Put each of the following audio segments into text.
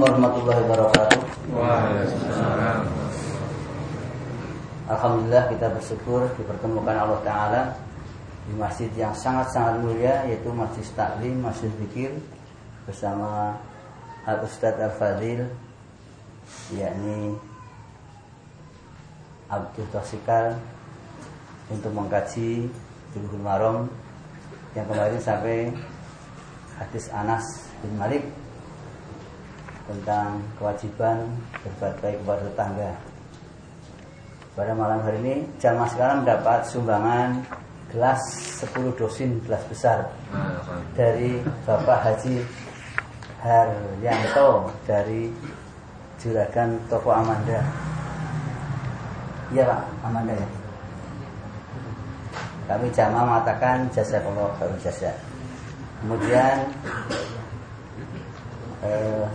warahmatullahi wabarakatuh. Alhamdulillah kita bersyukur dipertemukan Allah Ta'ala di masjid yang sangat-sangat mulia yaitu Masjid Taklim, Masjid Zikir bersama Al Ustadz Al Fadil yakni Abdul Tosikal untuk mengkaji Bulughul Maram yang kemarin sampai hadis Anas bin Malik tentang kewajiban berbuat baik kepada tetangga. Pada malam hari ini jamaah sekarang mendapat sumbangan gelas 10 dosin gelas besar dari Bapak Haji Haryanto dari Juragan Toko Amanda. Iya Pak, Amanda ya. Kami jamaah mengatakan jasa kalau jasa. Kemudian eh,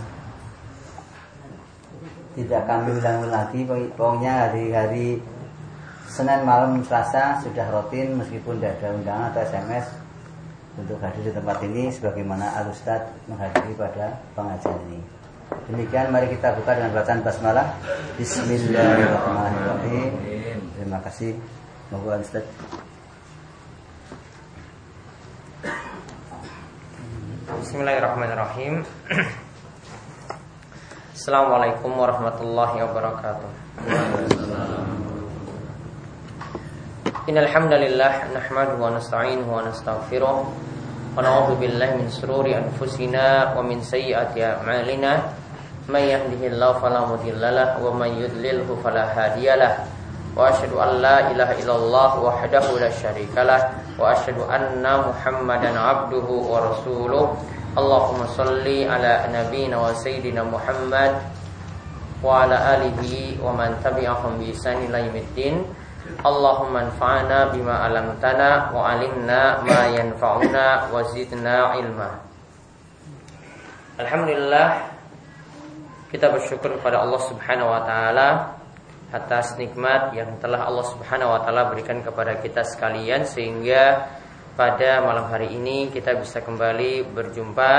tidak kami ulang lagi pokoknya hari-hari Senin malam Selasa sudah rutin meskipun tidak ada undangan atau SMS untuk hadir di tempat ini sebagaimana Al Ustad menghadiri pada pengajian ini. Demikian mari kita buka dengan bacaan basmalah. Bismillahirrahmanirrahim. Terima kasih. Mohon Al Ustad. Bismillahirrahmanirrahim. Assalamualaikum warahmatullahi wabarakatuh. Innal hamdalillah nahmaduhu wa nasta'inuhu wa nastaghfiruh. Wa na'udzu billahi min shururi anfusina wa min sayyiati a'malina. May yahdihillahu fala mudhillalah wa may yudlilhu fala hadiyalah wa asyhadu an la ilaha illallah wahdahu la syarikalah wa asyhadu anna muhammadan abduhu wa rasuluh Allahumma salli ala nabiyina wa sayyidina Muhammad wa ala alihi wa man tabi'ahum bi ihsan ila. Allahumma anfa'na bima 'allamtana wa 'allimna ma yanfa'una wa zidna ilma. Alhamdulillah kita bersyukur kepada Allah Subhanahu wa taala atas nikmat yang telah Allah Subhanahu wa taala berikan kepada kita sekalian sehingga pada malam hari ini kita bisa kembali berjumpa,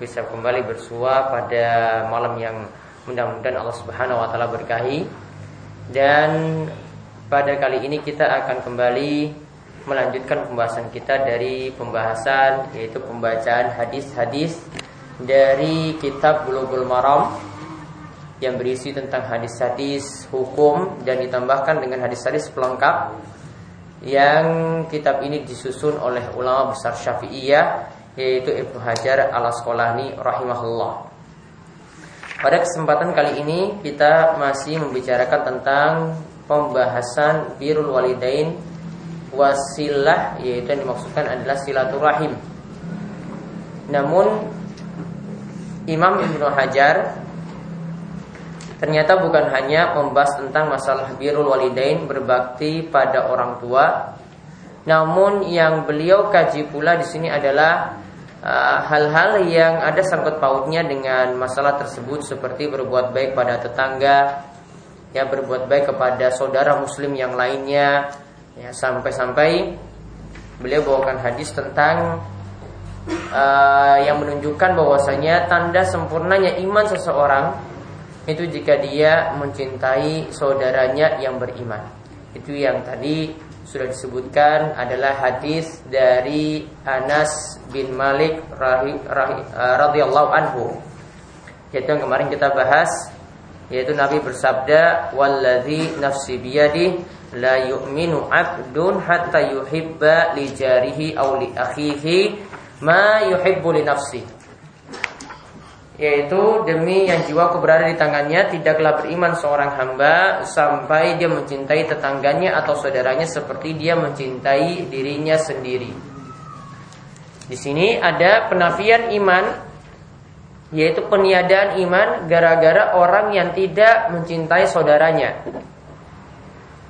bisa kembali bersua pada malam yang mudah-mudahan Allah Subhanahu wa taala berkahi. Dan pada kali ini kita akan kembali melanjutkan pembahasan kita dari pembahasan yaitu pembacaan hadis-hadis dari kitab Bulughul Maram yang berisi tentang hadis-hadis hukum dan ditambahkan dengan hadis-hadis pelengkap yang kitab ini disusun oleh ulama besar Syafi'iyah yaitu Ibnu Hajar Al-Asqalani rahimahullah. Pada kesempatan kali ini kita masih membicarakan tentang pembahasan birrul walidain wasilah yaitu yang dimaksudkan adalah silaturahim. Namun Imam Ibnu Hajar Ternyata bukan hanya membahas tentang masalah birrul walidain berbakti pada orang tua, namun yang beliau kaji pula di sini adalah uh, hal-hal uh, yang ada sangkut pautnya dengan masalah tersebut seperti berbuat baik pada tetangga, ya berbuat baik kepada saudara muslim yang lainnya, ya sampai-sampai beliau bawakan hadis tentang uh, yang menunjukkan bahwasanya tanda sempurnanya iman seseorang itu jika dia mencintai saudaranya yang beriman. Itu yang tadi sudah disebutkan adalah hadis dari Anas bin Malik eh, radhiyallahu anhu. Yaitu yang kemarin kita bahas yaitu Nabi bersabda wallazi nafsi biyadi la yu'minu 'abdun hatta yuhibba li jarihi aw li akhihi ma yuhibbu li nafsihi yaitu demi yang jiwaku berada di tangannya tidaklah beriman seorang hamba sampai dia mencintai tetangganya atau saudaranya seperti dia mencintai dirinya sendiri. Di sini ada penafian iman yaitu peniadaan iman gara-gara orang yang tidak mencintai saudaranya.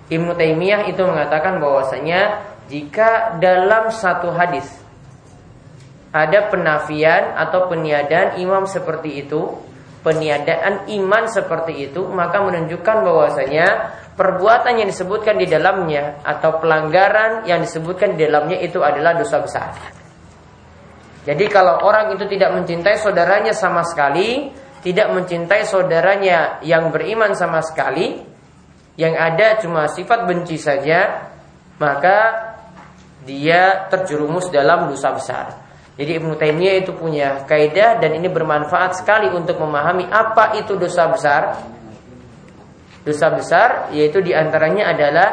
Ibnu Taimiyah itu mengatakan bahwasanya jika dalam satu hadis ada penafian atau peniadaan imam seperti itu, peniadaan iman seperti itu, maka menunjukkan bahwasanya perbuatan yang disebutkan di dalamnya atau pelanggaran yang disebutkan di dalamnya itu adalah dosa besar. Jadi kalau orang itu tidak mencintai saudaranya sama sekali, tidak mencintai saudaranya yang beriman sama sekali, yang ada cuma sifat benci saja, maka dia terjerumus dalam dosa besar. Jadi Ibnu Taimiyah itu punya kaidah dan ini bermanfaat sekali untuk memahami apa itu dosa besar. Dosa besar yaitu di antaranya adalah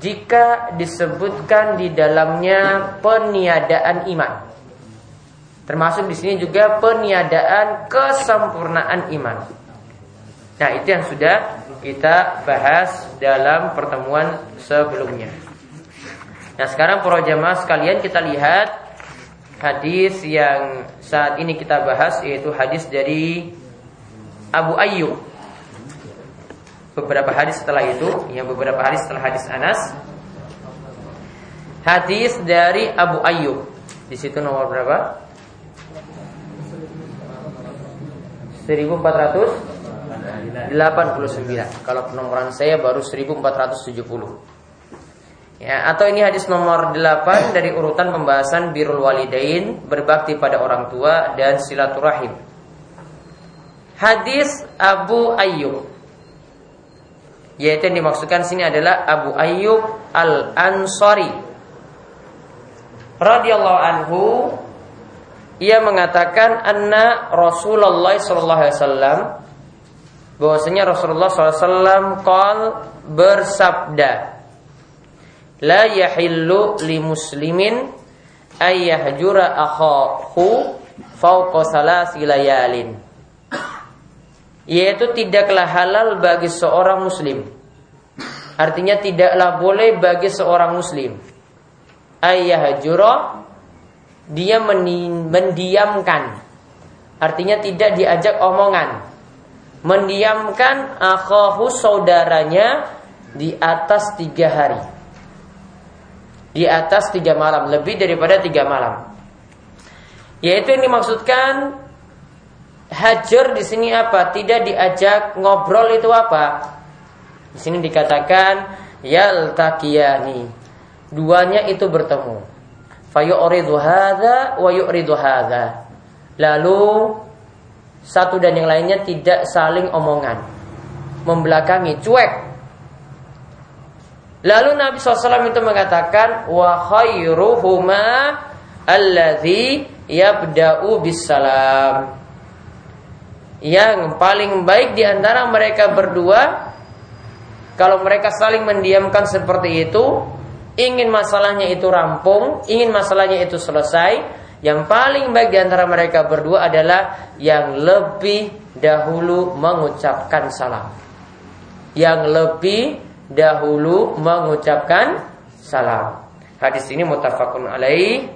jika disebutkan di dalamnya peniadaan iman. Termasuk di sini juga peniadaan kesempurnaan iman. Nah, itu yang sudah kita bahas dalam pertemuan sebelumnya. Nah, sekarang para jamaah sekalian kita lihat hadis yang saat ini kita bahas yaitu hadis dari Abu Ayyub. Beberapa hadis setelah itu, yang beberapa hadis setelah hadis Anas. Hadis dari Abu Ayyub. Di situ nomor berapa? 1489. Kalau penomoran saya baru 1470. Ya, atau ini hadis nomor 8 dari urutan pembahasan birrul walidain, berbakti pada orang tua dan silaturahim. Hadis Abu Ayyub. Yaitu yang dimaksudkan sini adalah Abu Ayyub Al-Ansari. Radhiyallahu anhu ia mengatakan anna Rasulullah sallallahu alaihi wasallam bahwasanya Rasulullah sallallahu alaihi wasallam bersabda la yahillu li muslimin ayyahjura akhahu fauqa salasi layalin. Yaitu tidaklah halal bagi seorang muslim. Artinya tidaklah boleh bagi seorang muslim. Ayyahjura dia mendiamkan. Artinya tidak diajak omongan. Mendiamkan akhahu saudaranya di atas tiga hari di atas tiga malam, lebih daripada tiga malam. Yaitu yang dimaksudkan hajar di sini apa? Tidak diajak ngobrol itu apa? Di sini dikatakan yal takiyani. Duanya itu bertemu. Fayu'ridu hadza wa yu'ridu hadza. Lalu satu dan yang lainnya tidak saling omongan. Membelakangi, cuek Lalu Nabi SAW itu mengatakan wa khairuhuma alladhi yabda'u bisalam. Yang paling baik di antara mereka berdua kalau mereka saling mendiamkan seperti itu, ingin masalahnya itu rampung, ingin masalahnya itu selesai, yang paling baik di antara mereka berdua adalah yang lebih dahulu mengucapkan salam. Yang lebih dahulu mengucapkan salam. Hadis ini mutafakun alaih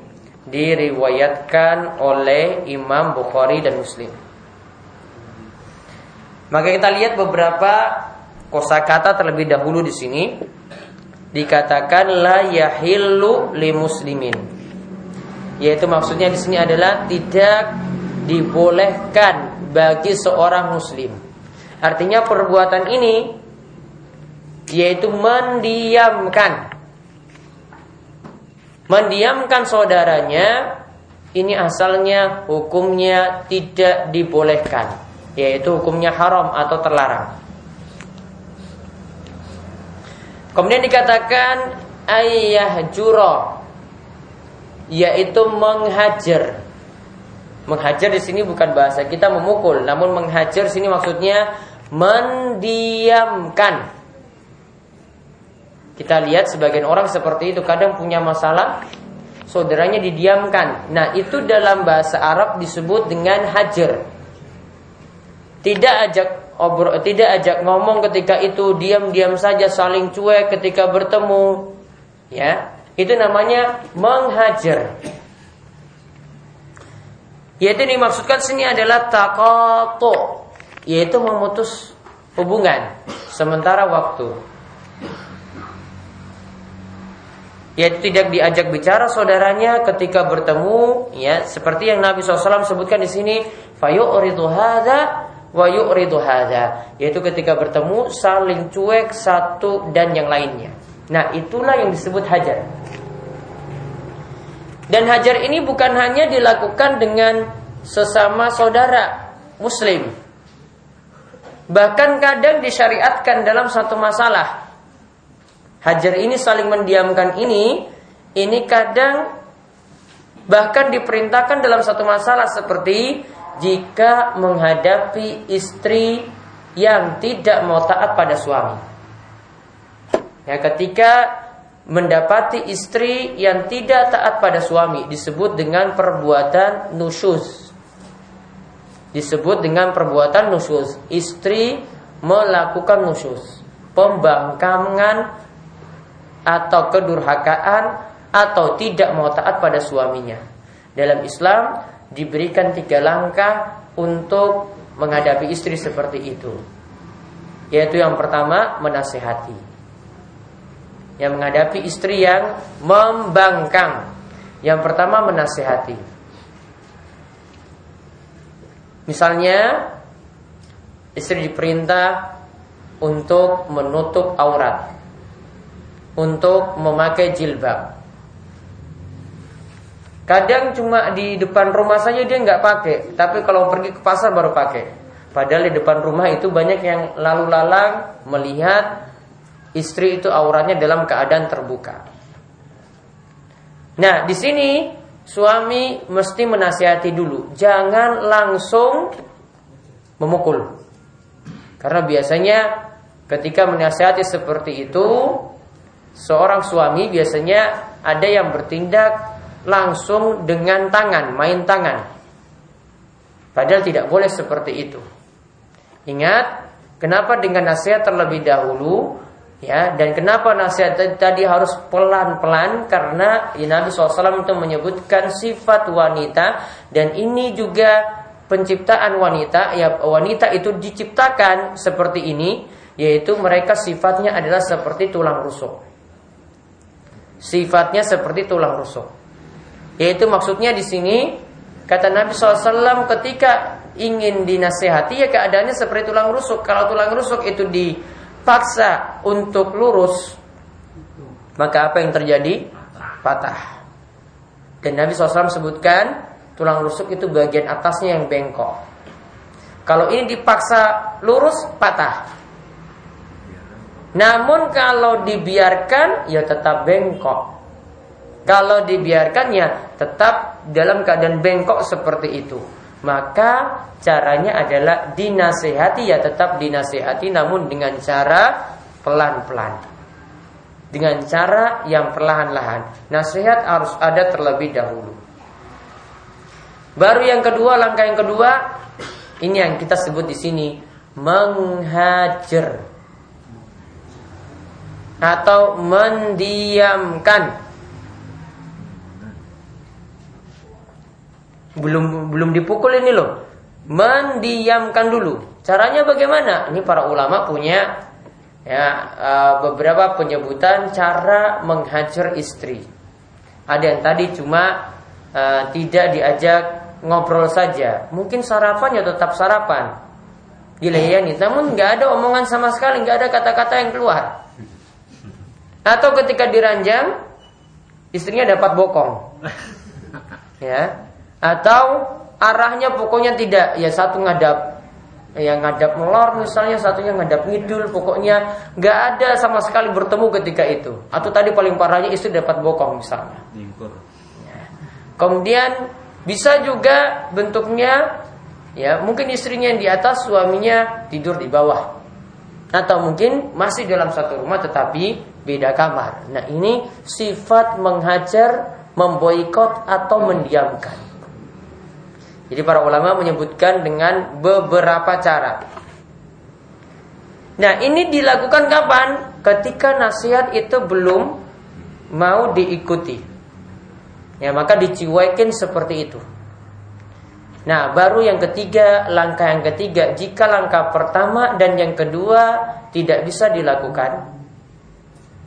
diriwayatkan oleh Imam Bukhari dan Muslim. Maka kita lihat beberapa kosakata terlebih dahulu di sini dikatakan la yahillu li muslimin. Yaitu maksudnya di sini adalah tidak dibolehkan bagi seorang muslim. Artinya perbuatan ini yaitu mendiamkan. Mendiamkan saudaranya ini asalnya hukumnya tidak dibolehkan yaitu hukumnya haram atau terlarang. Kemudian dikatakan ayah juro yaitu menghajar. Menghajar di sini bukan bahasa kita memukul namun menghajar sini maksudnya mendiamkan kita lihat sebagian orang seperti itu kadang punya masalah saudaranya didiamkan. Nah, itu dalam bahasa Arab disebut dengan hajar. Tidak ajak obrol, tidak ajak ngomong ketika itu diam-diam saja saling cuek ketika bertemu. Ya, itu namanya menghajar. Yaitu dimaksudkan sini adalah takoto, yaitu memutus hubungan sementara waktu yaitu tidak diajak bicara saudaranya ketika bertemu ya seperti yang Nabi SAW sebutkan di sini fayu'ridu hadza wa yu'ridu hadza yaitu ketika bertemu saling cuek satu dan yang lainnya. Nah itulah yang disebut hajar. Dan hajar ini bukan hanya dilakukan dengan sesama saudara muslim. Bahkan kadang disyariatkan dalam satu masalah. Hajar ini saling mendiamkan ini, ini kadang bahkan diperintahkan dalam satu masalah seperti jika menghadapi istri yang tidak mau taat pada suami. Ya, ketika mendapati istri yang tidak taat pada suami disebut dengan perbuatan nusyus. Disebut dengan perbuatan nusyus. Istri melakukan nusyus, pembangkangan atau kedurhakaan atau tidak mau taat pada suaminya. Dalam Islam diberikan tiga langkah untuk menghadapi istri seperti itu. Yaitu yang pertama menasehati. Yang menghadapi istri yang membangkang. Yang pertama menasehati. Misalnya istri diperintah untuk menutup aurat. Untuk memakai jilbab. Kadang cuma di depan rumah saja dia nggak pakai, tapi kalau pergi ke pasar baru pakai. Padahal di depan rumah itu banyak yang lalu lalang melihat istri itu auratnya dalam keadaan terbuka. Nah, di sini suami mesti menasihati dulu, jangan langsung memukul. Karena biasanya ketika menasihati seperti itu, seorang suami biasanya ada yang bertindak langsung dengan tangan, main tangan. Padahal tidak boleh seperti itu. Ingat, kenapa dengan nasihat terlebih dahulu ya dan kenapa nasihat tadi harus pelan-pelan karena ya, Nabi SAW itu menyebutkan sifat wanita dan ini juga penciptaan wanita ya wanita itu diciptakan seperti ini yaitu mereka sifatnya adalah seperti tulang rusuk sifatnya seperti tulang rusuk yaitu maksudnya di sini kata Nabi SAW ketika ingin dinasehati ya keadaannya seperti tulang rusuk. Kalau tulang rusuk itu dipaksa untuk lurus, maka apa yang terjadi? Patah. Dan Nabi SAW sebutkan tulang rusuk itu bagian atasnya yang bengkok. Kalau ini dipaksa lurus, patah. Namun kalau dibiarkan, ya tetap bengkok. Kalau dibiarkannya tetap dalam keadaan bengkok seperti itu. Maka caranya adalah dinasehati ya tetap dinasehati namun dengan cara pelan-pelan. Dengan cara yang perlahan-lahan. Nasihat harus ada terlebih dahulu. Baru yang kedua, langkah yang kedua, ini yang kita sebut di sini menghajar atau mendiamkan. Belum belum dipukul ini loh. Mendiamkan dulu. Caranya bagaimana? Ini para ulama punya ya uh, beberapa penyebutan cara menghajar istri. Ada yang tadi cuma uh, tidak diajak ngobrol saja. Mungkin sarapan ya tetap sarapan. Dilayani namun nggak ada omongan sama sekali nggak ada kata-kata yang keluar atau ketika diranjang istrinya dapat bokong. Ya. Atau arahnya pokoknya tidak. Ya satu ngadap. Yang ngadap melor misalnya satunya ngadap ngidul. Pokoknya nggak ada sama sekali bertemu ketika itu. Atau tadi paling parahnya istri dapat bokong misalnya. Ya. kemudian bisa juga bentuknya ya mungkin istrinya yang di atas suaminya tidur di bawah. Atau mungkin masih dalam satu rumah tetapi beda kamar nah ini sifat menghajar memboikot atau mendiamkan jadi para ulama menyebutkan dengan beberapa cara. Nah ini dilakukan kapan? Ketika nasihat itu belum mau diikuti. Ya maka diciwekin seperti itu. Nah baru yang ketiga, langkah yang ketiga Jika langkah pertama dan yang kedua tidak bisa dilakukan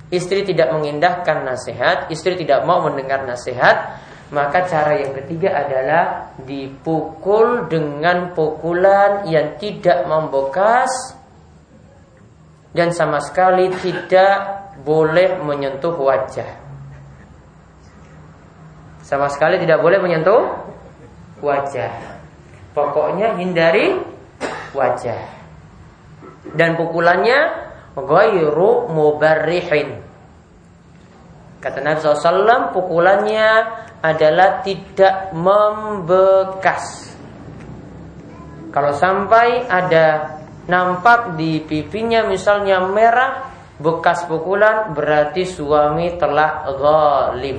Istri tidak mengindahkan nasihat Istri tidak mau mendengar nasihat maka cara yang ketiga adalah dipukul dengan pukulan yang tidak membekas dan sama sekali tidak boleh menyentuh wajah. Sama sekali tidak boleh menyentuh wajah. Pokoknya hindari wajah. Dan pukulannya ghairu mubarrihin. Kata Nabi SAW pukulannya adalah tidak membekas. Kalau sampai ada nampak di pipinya misalnya merah bekas pukulan berarti suami telah zalim.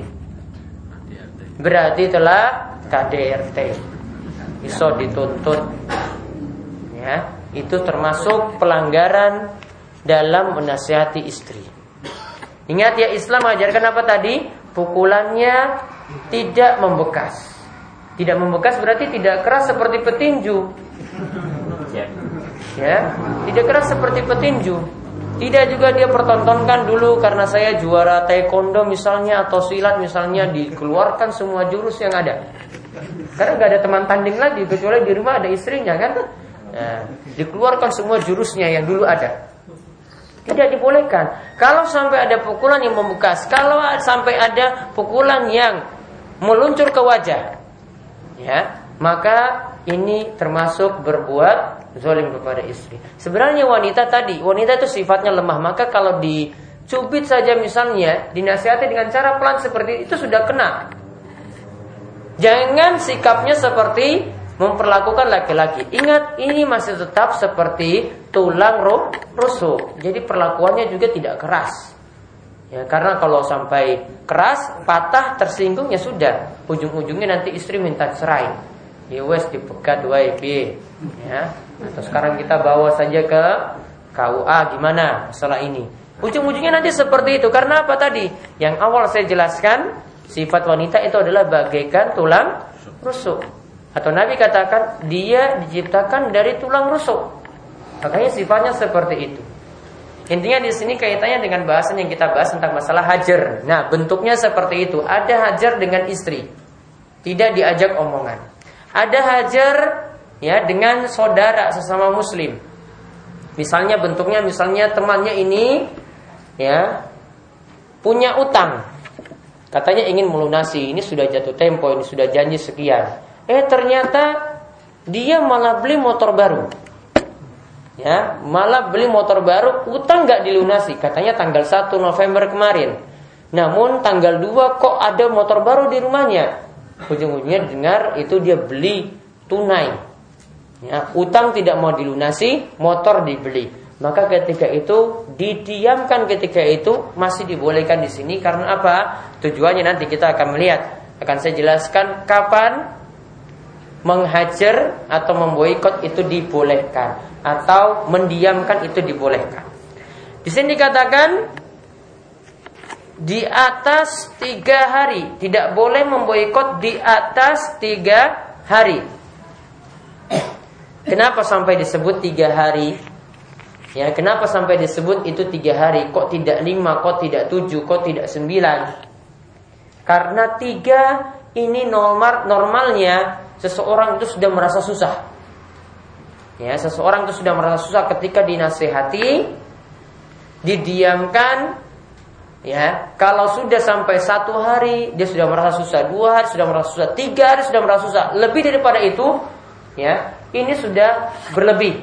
Berarti telah KDRT. Iso dituntut. Ya, itu termasuk pelanggaran dalam menasihati istri. Ingat ya Islam ajarkan apa tadi? Pukulannya tidak membekas. Tidak membekas berarti tidak keras seperti petinju. Ya, tidak keras seperti petinju. Tidak juga dia pertontonkan dulu karena saya juara taekwondo misalnya atau silat misalnya dikeluarkan semua jurus yang ada. Karena nggak ada teman tanding lagi kecuali di rumah ada istrinya kan. Nah, dikeluarkan semua jurusnya yang dulu ada. Tidak dibolehkan. Kalau sampai ada pukulan yang membekas, kalau sampai ada pukulan yang meluncur ke wajah, ya, maka ini termasuk berbuat zolim kepada istri. Sebenarnya wanita tadi, wanita itu sifatnya lemah, maka kalau dicubit saja misalnya, dinasihati dengan cara pelan seperti itu sudah kena. Jangan sikapnya seperti memperlakukan laki-laki. Ingat, ini masih tetap seperti tulang rusuk. Jadi perlakuannya juga tidak keras. Ya, karena kalau sampai keras, patah, tersinggung ya sudah. Ujung-ujungnya nanti istri minta cerai. Ya wes dipegat wae Ya. Atau sekarang kita bawa saja ke KUA gimana masalah ini. Ujung-ujungnya nanti seperti itu karena apa tadi? Yang awal saya jelaskan sifat wanita itu adalah bagaikan tulang rusuk. Atau Nabi katakan dia diciptakan dari tulang rusuk. Makanya sifatnya seperti itu. Intinya di sini kaitannya dengan bahasan yang kita bahas tentang masalah hajar. Nah, bentuknya seperti itu. Ada hajar dengan istri. Tidak diajak omongan. Ada hajar ya dengan saudara sesama muslim. Misalnya bentuknya misalnya temannya ini ya punya utang. Katanya ingin melunasi, ini sudah jatuh tempo, ini sudah janji sekian. Eh ternyata dia malah beli motor baru. Ya, malah beli motor baru, utang nggak dilunasi. Katanya tanggal 1 November kemarin. Namun tanggal 2 kok ada motor baru di rumahnya ujung-ujungnya dengar itu dia beli tunai. Ya, utang tidak mau dilunasi, motor dibeli. Maka ketika itu didiamkan ketika itu masih dibolehkan di sini karena apa? Tujuannya nanti kita akan melihat. Akan saya jelaskan kapan menghajar atau memboikot itu dibolehkan atau mendiamkan itu dibolehkan. Di sini dikatakan di atas tiga hari. Tidak boleh memboikot di atas tiga hari. Kenapa sampai disebut tiga hari? Ya kenapa sampai disebut itu tiga hari? Kok tidak lima kok tidak tujuh kok tidak sembilan? Karena tiga ini normal normalnya seseorang itu sudah merasa susah ya seseorang itu sudah merasa susah ketika dinasehati didiamkan Ya, kalau sudah sampai satu hari dia sudah merasa susah, dua hari sudah merasa susah, tiga hari sudah merasa susah, lebih daripada itu, ya, ini sudah berlebih.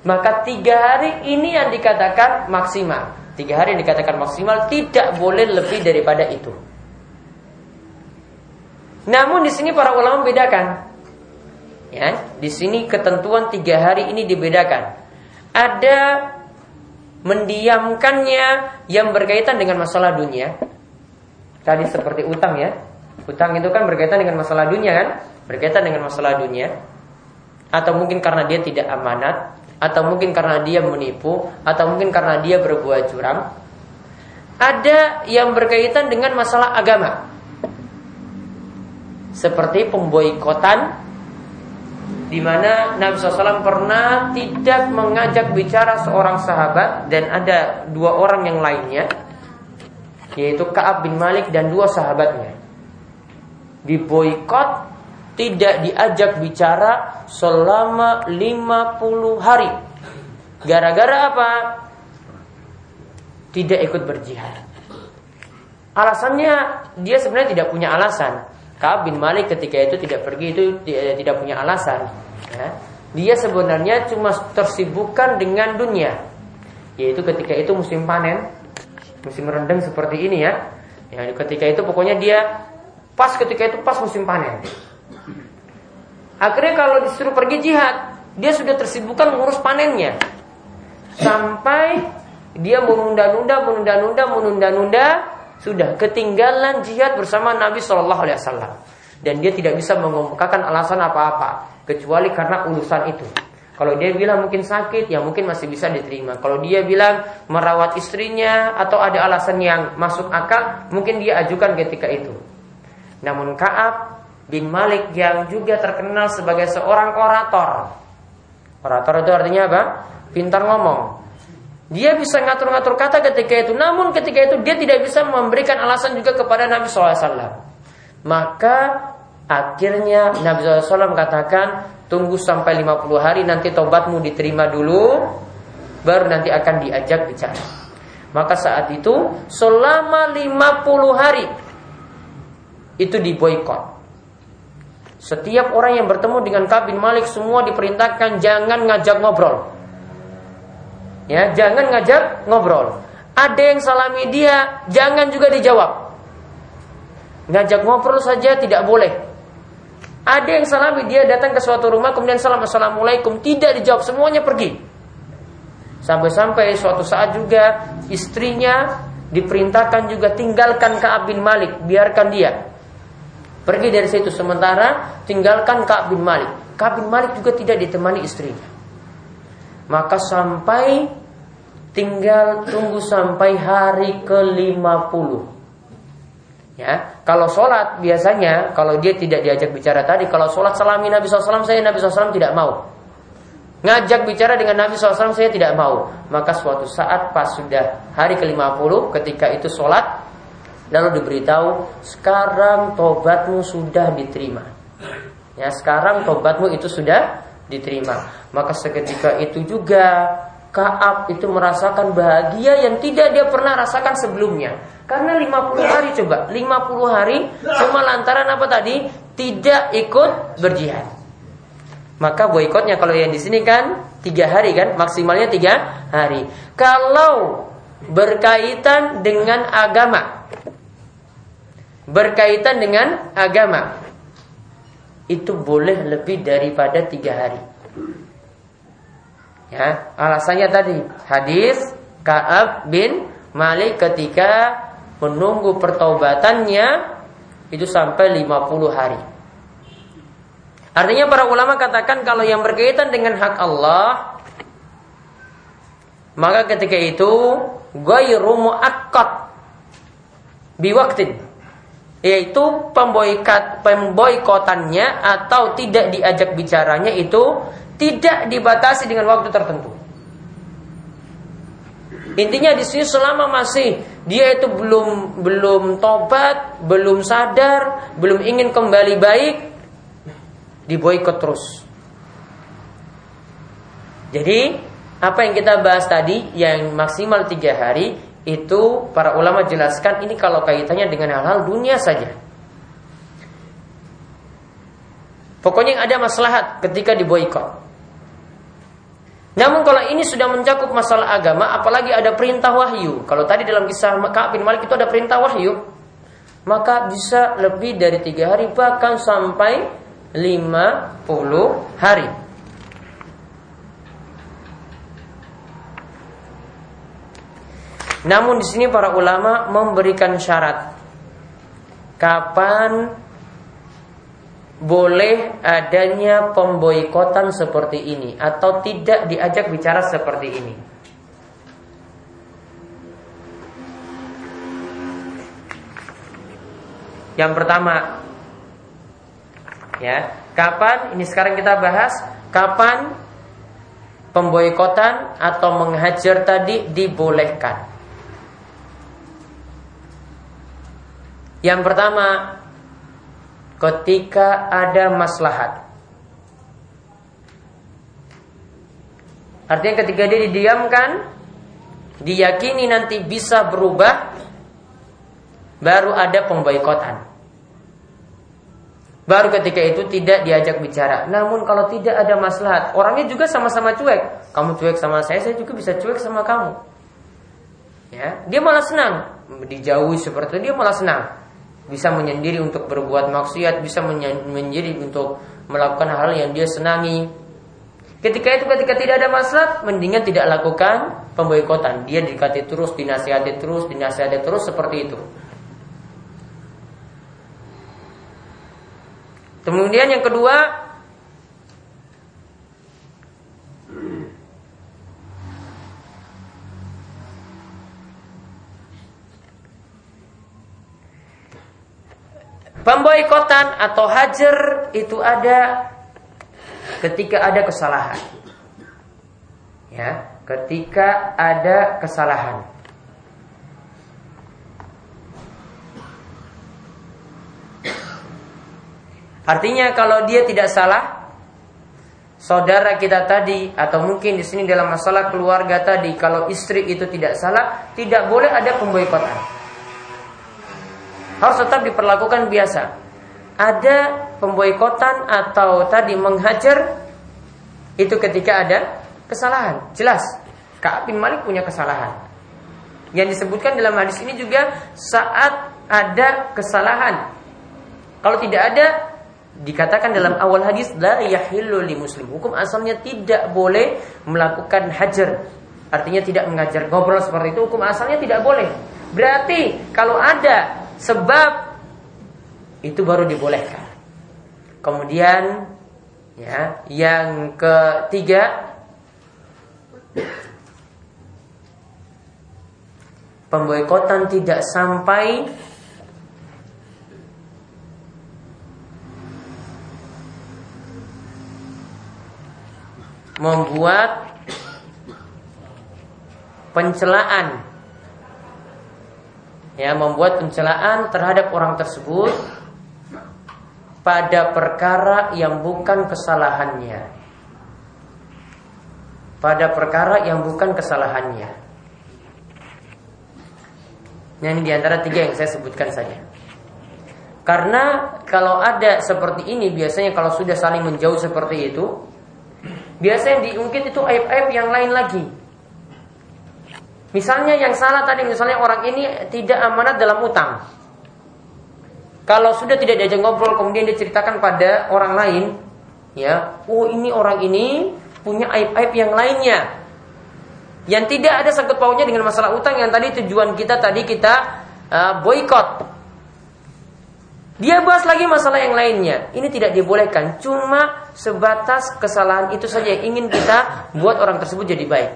Maka tiga hari ini yang dikatakan maksimal. Tiga hari yang dikatakan maksimal tidak boleh lebih daripada itu. Namun di sini para ulama membedakan. Ya, di sini ketentuan tiga hari ini dibedakan. Ada mendiamkannya yang berkaitan dengan masalah dunia. Tadi seperti utang ya. Utang itu kan berkaitan dengan masalah dunia kan? Berkaitan dengan masalah dunia. Atau mungkin karena dia tidak amanat, atau mungkin karena dia menipu, atau mungkin karena dia berbuat curang. Ada yang berkaitan dengan masalah agama. Seperti pemboikotan di mana Nabi SAW pernah tidak mengajak bicara seorang sahabat dan ada dua orang yang lainnya yaitu Kaab bin Malik dan dua sahabatnya. Diboikot tidak diajak bicara selama 50 hari. Gara-gara apa? Tidak ikut berjihad. Alasannya dia sebenarnya tidak punya alasan Kaab bin Malik ketika itu tidak pergi itu tidak punya alasan. Ya. dia sebenarnya cuma tersibukkan dengan dunia. Yaitu ketika itu musim panen, musim rendeng seperti ini ya. Ya ketika itu pokoknya dia pas ketika itu pas musim panen. Akhirnya kalau disuruh pergi jihad, dia sudah tersibukkan mengurus panennya. Sampai dia menunda-nunda, menunda-nunda, menunda-nunda, sudah ketinggalan jihad bersama Nabi Shallallahu Alaihi Wasallam. Dan dia tidak bisa mengemukakan alasan apa-apa kecuali karena urusan itu. Kalau dia bilang mungkin sakit, ya mungkin masih bisa diterima. Kalau dia bilang merawat istrinya atau ada alasan yang masuk akal, mungkin dia ajukan ketika itu. Namun Kaab bin Malik yang juga terkenal sebagai seorang orator. Orator itu artinya apa? Pintar ngomong. Dia bisa ngatur-ngatur kata ketika itu, namun ketika itu dia tidak bisa memberikan alasan juga kepada Nabi SAW. Maka akhirnya Nabi SAW katakan, tunggu sampai 50 hari nanti tobatmu diterima dulu, baru nanti akan diajak bicara. Maka saat itu selama 50 hari itu diboykot. Setiap orang yang bertemu dengan Kabin Malik semua diperintahkan jangan ngajak ngobrol. Ya, jangan ngajak ngobrol. Ada yang salami dia, jangan juga dijawab. Ngajak ngobrol saja tidak boleh. Ada yang salami dia datang ke suatu rumah kemudian salam assalamualaikum tidak dijawab semuanya pergi. Sampai-sampai suatu saat juga istrinya diperintahkan juga tinggalkan Ka'ab bin Malik, biarkan dia. Pergi dari situ sementara tinggalkan Ka'ab bin Malik. Ka'ab bin Malik juga tidak ditemani istrinya. Maka sampai tinggal tunggu sampai hari ke-50. Ya, kalau sholat biasanya kalau dia tidak diajak bicara tadi, kalau sholat salami Nabi SAW saya Nabi SAW tidak mau. Ngajak bicara dengan Nabi SAW saya tidak mau. Maka suatu saat pas sudah hari ke-50 ketika itu sholat Lalu diberitahu sekarang tobatmu sudah diterima. Ya, sekarang tobatmu itu sudah diterima. Maka seketika itu juga Kaab itu merasakan bahagia yang tidak dia pernah rasakan sebelumnya. Karena 50 hari coba, 50 hari cuma lantaran apa tadi? Tidak ikut berjihad. Maka boikotnya kalau yang di sini kan tiga hari kan, maksimalnya tiga hari. Kalau berkaitan dengan agama, berkaitan dengan agama itu boleh lebih daripada tiga hari. Ya, alasannya tadi hadis Kaab bin Malik ketika menunggu pertaubatannya itu sampai 50 hari. Artinya para ulama katakan kalau yang berkaitan dengan hak Allah maka ketika itu ghairu muakkad biwaktin yaitu pemboikat pemboikotannya atau tidak diajak bicaranya itu tidak dibatasi dengan waktu tertentu. Intinya di sini selama masih dia itu belum belum tobat, belum sadar, belum ingin kembali baik, diboikot terus. Jadi apa yang kita bahas tadi yang maksimal tiga hari itu para ulama jelaskan ini kalau kaitannya dengan hal-hal dunia saja. Pokoknya yang ada maslahat ketika diboikot. Namun kalau ini sudah mencakup masalah agama, apalagi ada perintah wahyu. Kalau tadi dalam kisah Ka'ab bin Malik itu ada perintah wahyu, maka bisa lebih dari tiga hari bahkan sampai lima puluh hari. Namun di sini para ulama memberikan syarat kapan boleh adanya pemboikotan seperti ini atau tidak diajak bicara seperti ini. Yang pertama ya, kapan ini sekarang kita bahas kapan pemboikotan atau menghajar tadi dibolehkan. Yang pertama, ketika ada maslahat. Artinya ketika dia didiamkan, diyakini nanti bisa berubah, baru ada pemboikotan. Baru ketika itu tidak diajak bicara. Namun kalau tidak ada maslahat, orangnya juga sama-sama cuek. Kamu cuek sama saya, saya juga bisa cuek sama kamu. Ya, dia malah senang dijauhi seperti itu dia malah senang. Bisa menyendiri untuk berbuat maksiat, bisa menyendiri untuk melakukan hal yang dia senangi. Ketika itu ketika tidak ada masalah, mendingan tidak lakukan pemboikotan. Dia dikati terus, dinasihati terus, dinasihati terus seperti itu. Kemudian yang kedua Pemboikotan atau hajar itu ada ketika ada kesalahan. Ya, ketika ada kesalahan. Artinya kalau dia tidak salah, saudara kita tadi atau mungkin di sini dalam masalah keluarga tadi, kalau istri itu tidak salah, tidak boleh ada pemboikotan. Harus tetap diperlakukan biasa. Ada pemboikotan atau tadi menghajar itu ketika ada kesalahan. Jelas, Ka'ab bin Malik punya kesalahan. Yang disebutkan dalam hadis ini juga saat ada kesalahan. Kalau tidak ada, dikatakan dalam awal hadis la yahillu li muslim. Hukum asalnya tidak boleh melakukan hajar. Artinya tidak mengajar ngobrol seperti itu hukum asalnya tidak boleh. Berarti kalau ada sebab itu baru dibolehkan. Kemudian ya, yang ketiga pemboikotan tidak sampai membuat pencelaan ya membuat pencelaan terhadap orang tersebut pada perkara yang bukan kesalahannya. Pada perkara yang bukan kesalahannya. Nah, ini di antara tiga yang saya sebutkan saja. Karena kalau ada seperti ini biasanya kalau sudah saling menjauh seperti itu Biasanya diungkit itu aib-aib yang lain lagi. Misalnya yang salah tadi, misalnya orang ini tidak amanat dalam utang. Kalau sudah tidak diajak ngobrol, kemudian diceritakan pada orang lain, ya, oh ini orang ini punya aib-aib yang lainnya, yang tidak ada sangkut pautnya dengan masalah utang yang tadi tujuan kita tadi kita uh, boykot dia bahas lagi masalah yang lainnya. Ini tidak dibolehkan. Cuma sebatas kesalahan itu saja yang ingin kita buat orang tersebut jadi baik.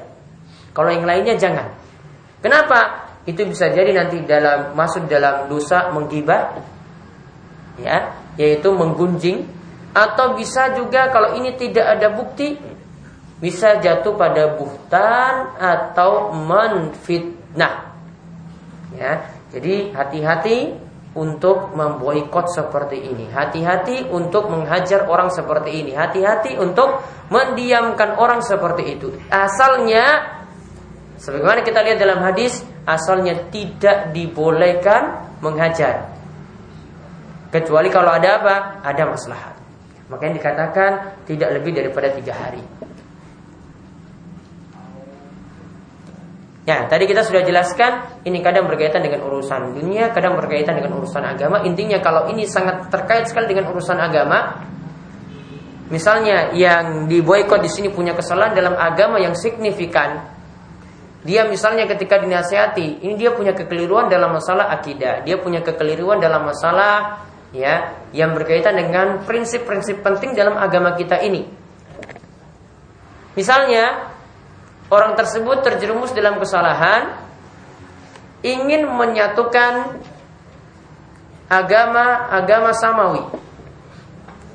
Kalau yang lainnya jangan. Kenapa? Itu bisa jadi nanti dalam masuk dalam dosa menggibah, ya, yaitu menggunjing, atau bisa juga kalau ini tidak ada bukti, bisa jatuh pada buhtan atau menfitnah. Ya, jadi hati-hati untuk memboikot seperti ini. Hati-hati untuk menghajar orang seperti ini. Hati-hati untuk mendiamkan orang seperti itu. Asalnya sebagaimana kita lihat dalam hadis, asalnya tidak dibolehkan menghajar. Kecuali kalau ada apa? Ada maslahat. Makanya dikatakan tidak lebih daripada tiga hari. Ya, tadi kita sudah jelaskan ini kadang berkaitan dengan urusan dunia, kadang berkaitan dengan urusan agama. Intinya kalau ini sangat terkait sekali dengan urusan agama, misalnya yang diboykot di sini punya kesalahan dalam agama yang signifikan. Dia misalnya ketika dinasihati, ini dia punya kekeliruan dalam masalah akidah, dia punya kekeliruan dalam masalah ya yang berkaitan dengan prinsip-prinsip penting dalam agama kita ini. Misalnya orang tersebut terjerumus dalam kesalahan ingin menyatukan agama-agama samawi.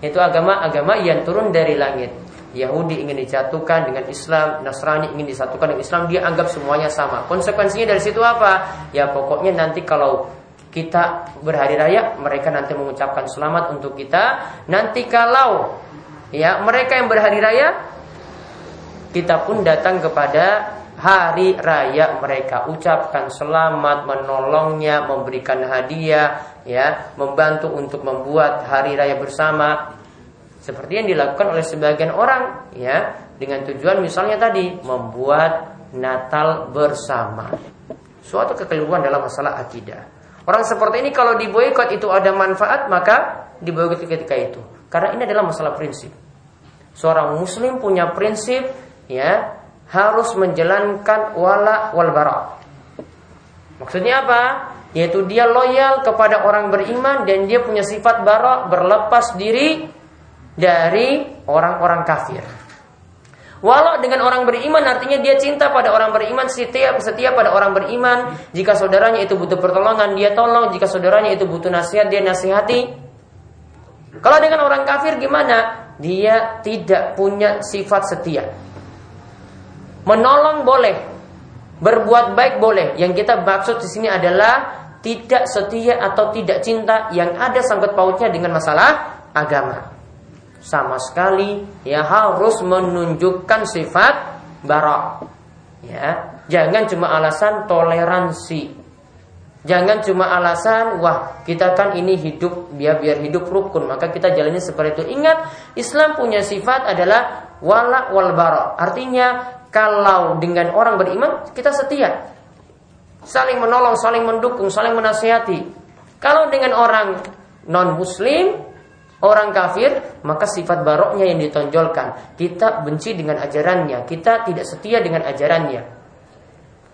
Itu agama-agama yang turun dari langit. Yahudi ingin dijatuhkan dengan Islam, Nasrani ingin disatukan dengan Islam, dia anggap semuanya sama. Konsekuensinya dari situ apa? Ya pokoknya nanti kalau kita berhari raya, mereka nanti mengucapkan selamat untuk kita. Nanti kalau ya mereka yang berhari raya, kita pun datang kepada hari raya mereka ucapkan selamat menolongnya memberikan hadiah ya membantu untuk membuat hari raya bersama seperti yang dilakukan oleh sebagian orang ya dengan tujuan misalnya tadi membuat Natal bersama. Suatu kekeliruan dalam masalah akidah. Orang seperti ini kalau diboikot itu ada manfaat maka diboikot ketika itu. Karena ini adalah masalah prinsip. Seorang muslim punya prinsip ya harus menjalankan wala wal bara. Maksudnya apa? Yaitu dia loyal kepada orang beriman dan dia punya sifat barok berlepas diri dari orang-orang kafir. Walau dengan orang beriman artinya dia cinta pada orang beriman, setia setia pada orang beriman. Jika saudaranya itu butuh pertolongan, dia tolong. Jika saudaranya itu butuh nasihat, dia nasihati. Kalau dengan orang kafir gimana? Dia tidak punya sifat setia. Menolong boleh, berbuat baik boleh. Yang kita maksud di sini adalah tidak setia atau tidak cinta yang ada sangkut pautnya dengan masalah agama. Sama sekali ya harus menunjukkan sifat barok. Ya, jangan cuma alasan toleransi. Jangan cuma alasan wah kita kan ini hidup biar biar hidup rukun maka kita jalani seperti itu. Ingat Islam punya sifat adalah wala wal barok. Artinya kalau dengan orang beriman kita setia saling menolong, saling mendukung, saling menasihati. Kalau dengan orang non muslim, orang kafir, maka sifat baroknya yang ditonjolkan. Kita benci dengan ajarannya, kita tidak setia dengan ajarannya.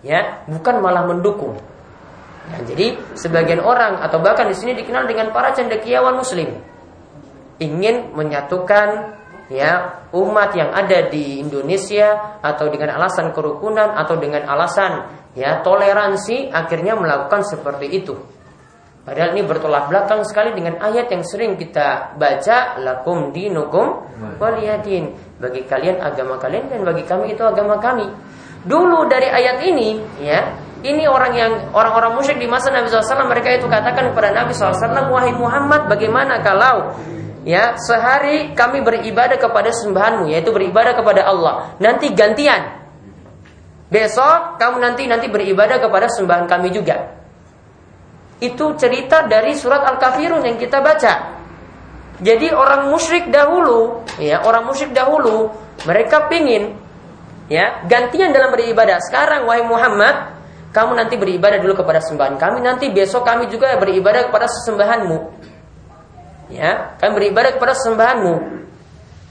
Ya, bukan malah mendukung. Ya, jadi sebagian orang atau bahkan di sini dikenal dengan para cendekiawan muslim ingin menyatukan ya umat yang ada di Indonesia atau dengan alasan kerukunan atau dengan alasan ya toleransi akhirnya melakukan seperti itu. Padahal ini bertolak belakang sekali dengan ayat yang sering kita baca lakum dinukum waliyadin. Bagi kalian agama kalian dan bagi kami itu agama kami. Dulu dari ayat ini ya, ini orang yang orang-orang musyrik di masa Nabi SAW mereka itu katakan kepada Nabi SAW wahai Muhammad bagaimana kalau ya sehari kami beribadah kepada sembahanmu yaitu beribadah kepada Allah nanti gantian Besok kamu nanti nanti beribadah kepada sembahan kami juga. Itu cerita dari surat Al-Kafirun yang kita baca. Jadi orang musyrik dahulu, ya orang musyrik dahulu, mereka pingin ya gantian dalam beribadah. Sekarang wahai Muhammad, kamu nanti beribadah dulu kepada sembahan kami, nanti besok kami juga beribadah kepada sesembahanmu. Ya, kami beribadah kepada sesembahanmu.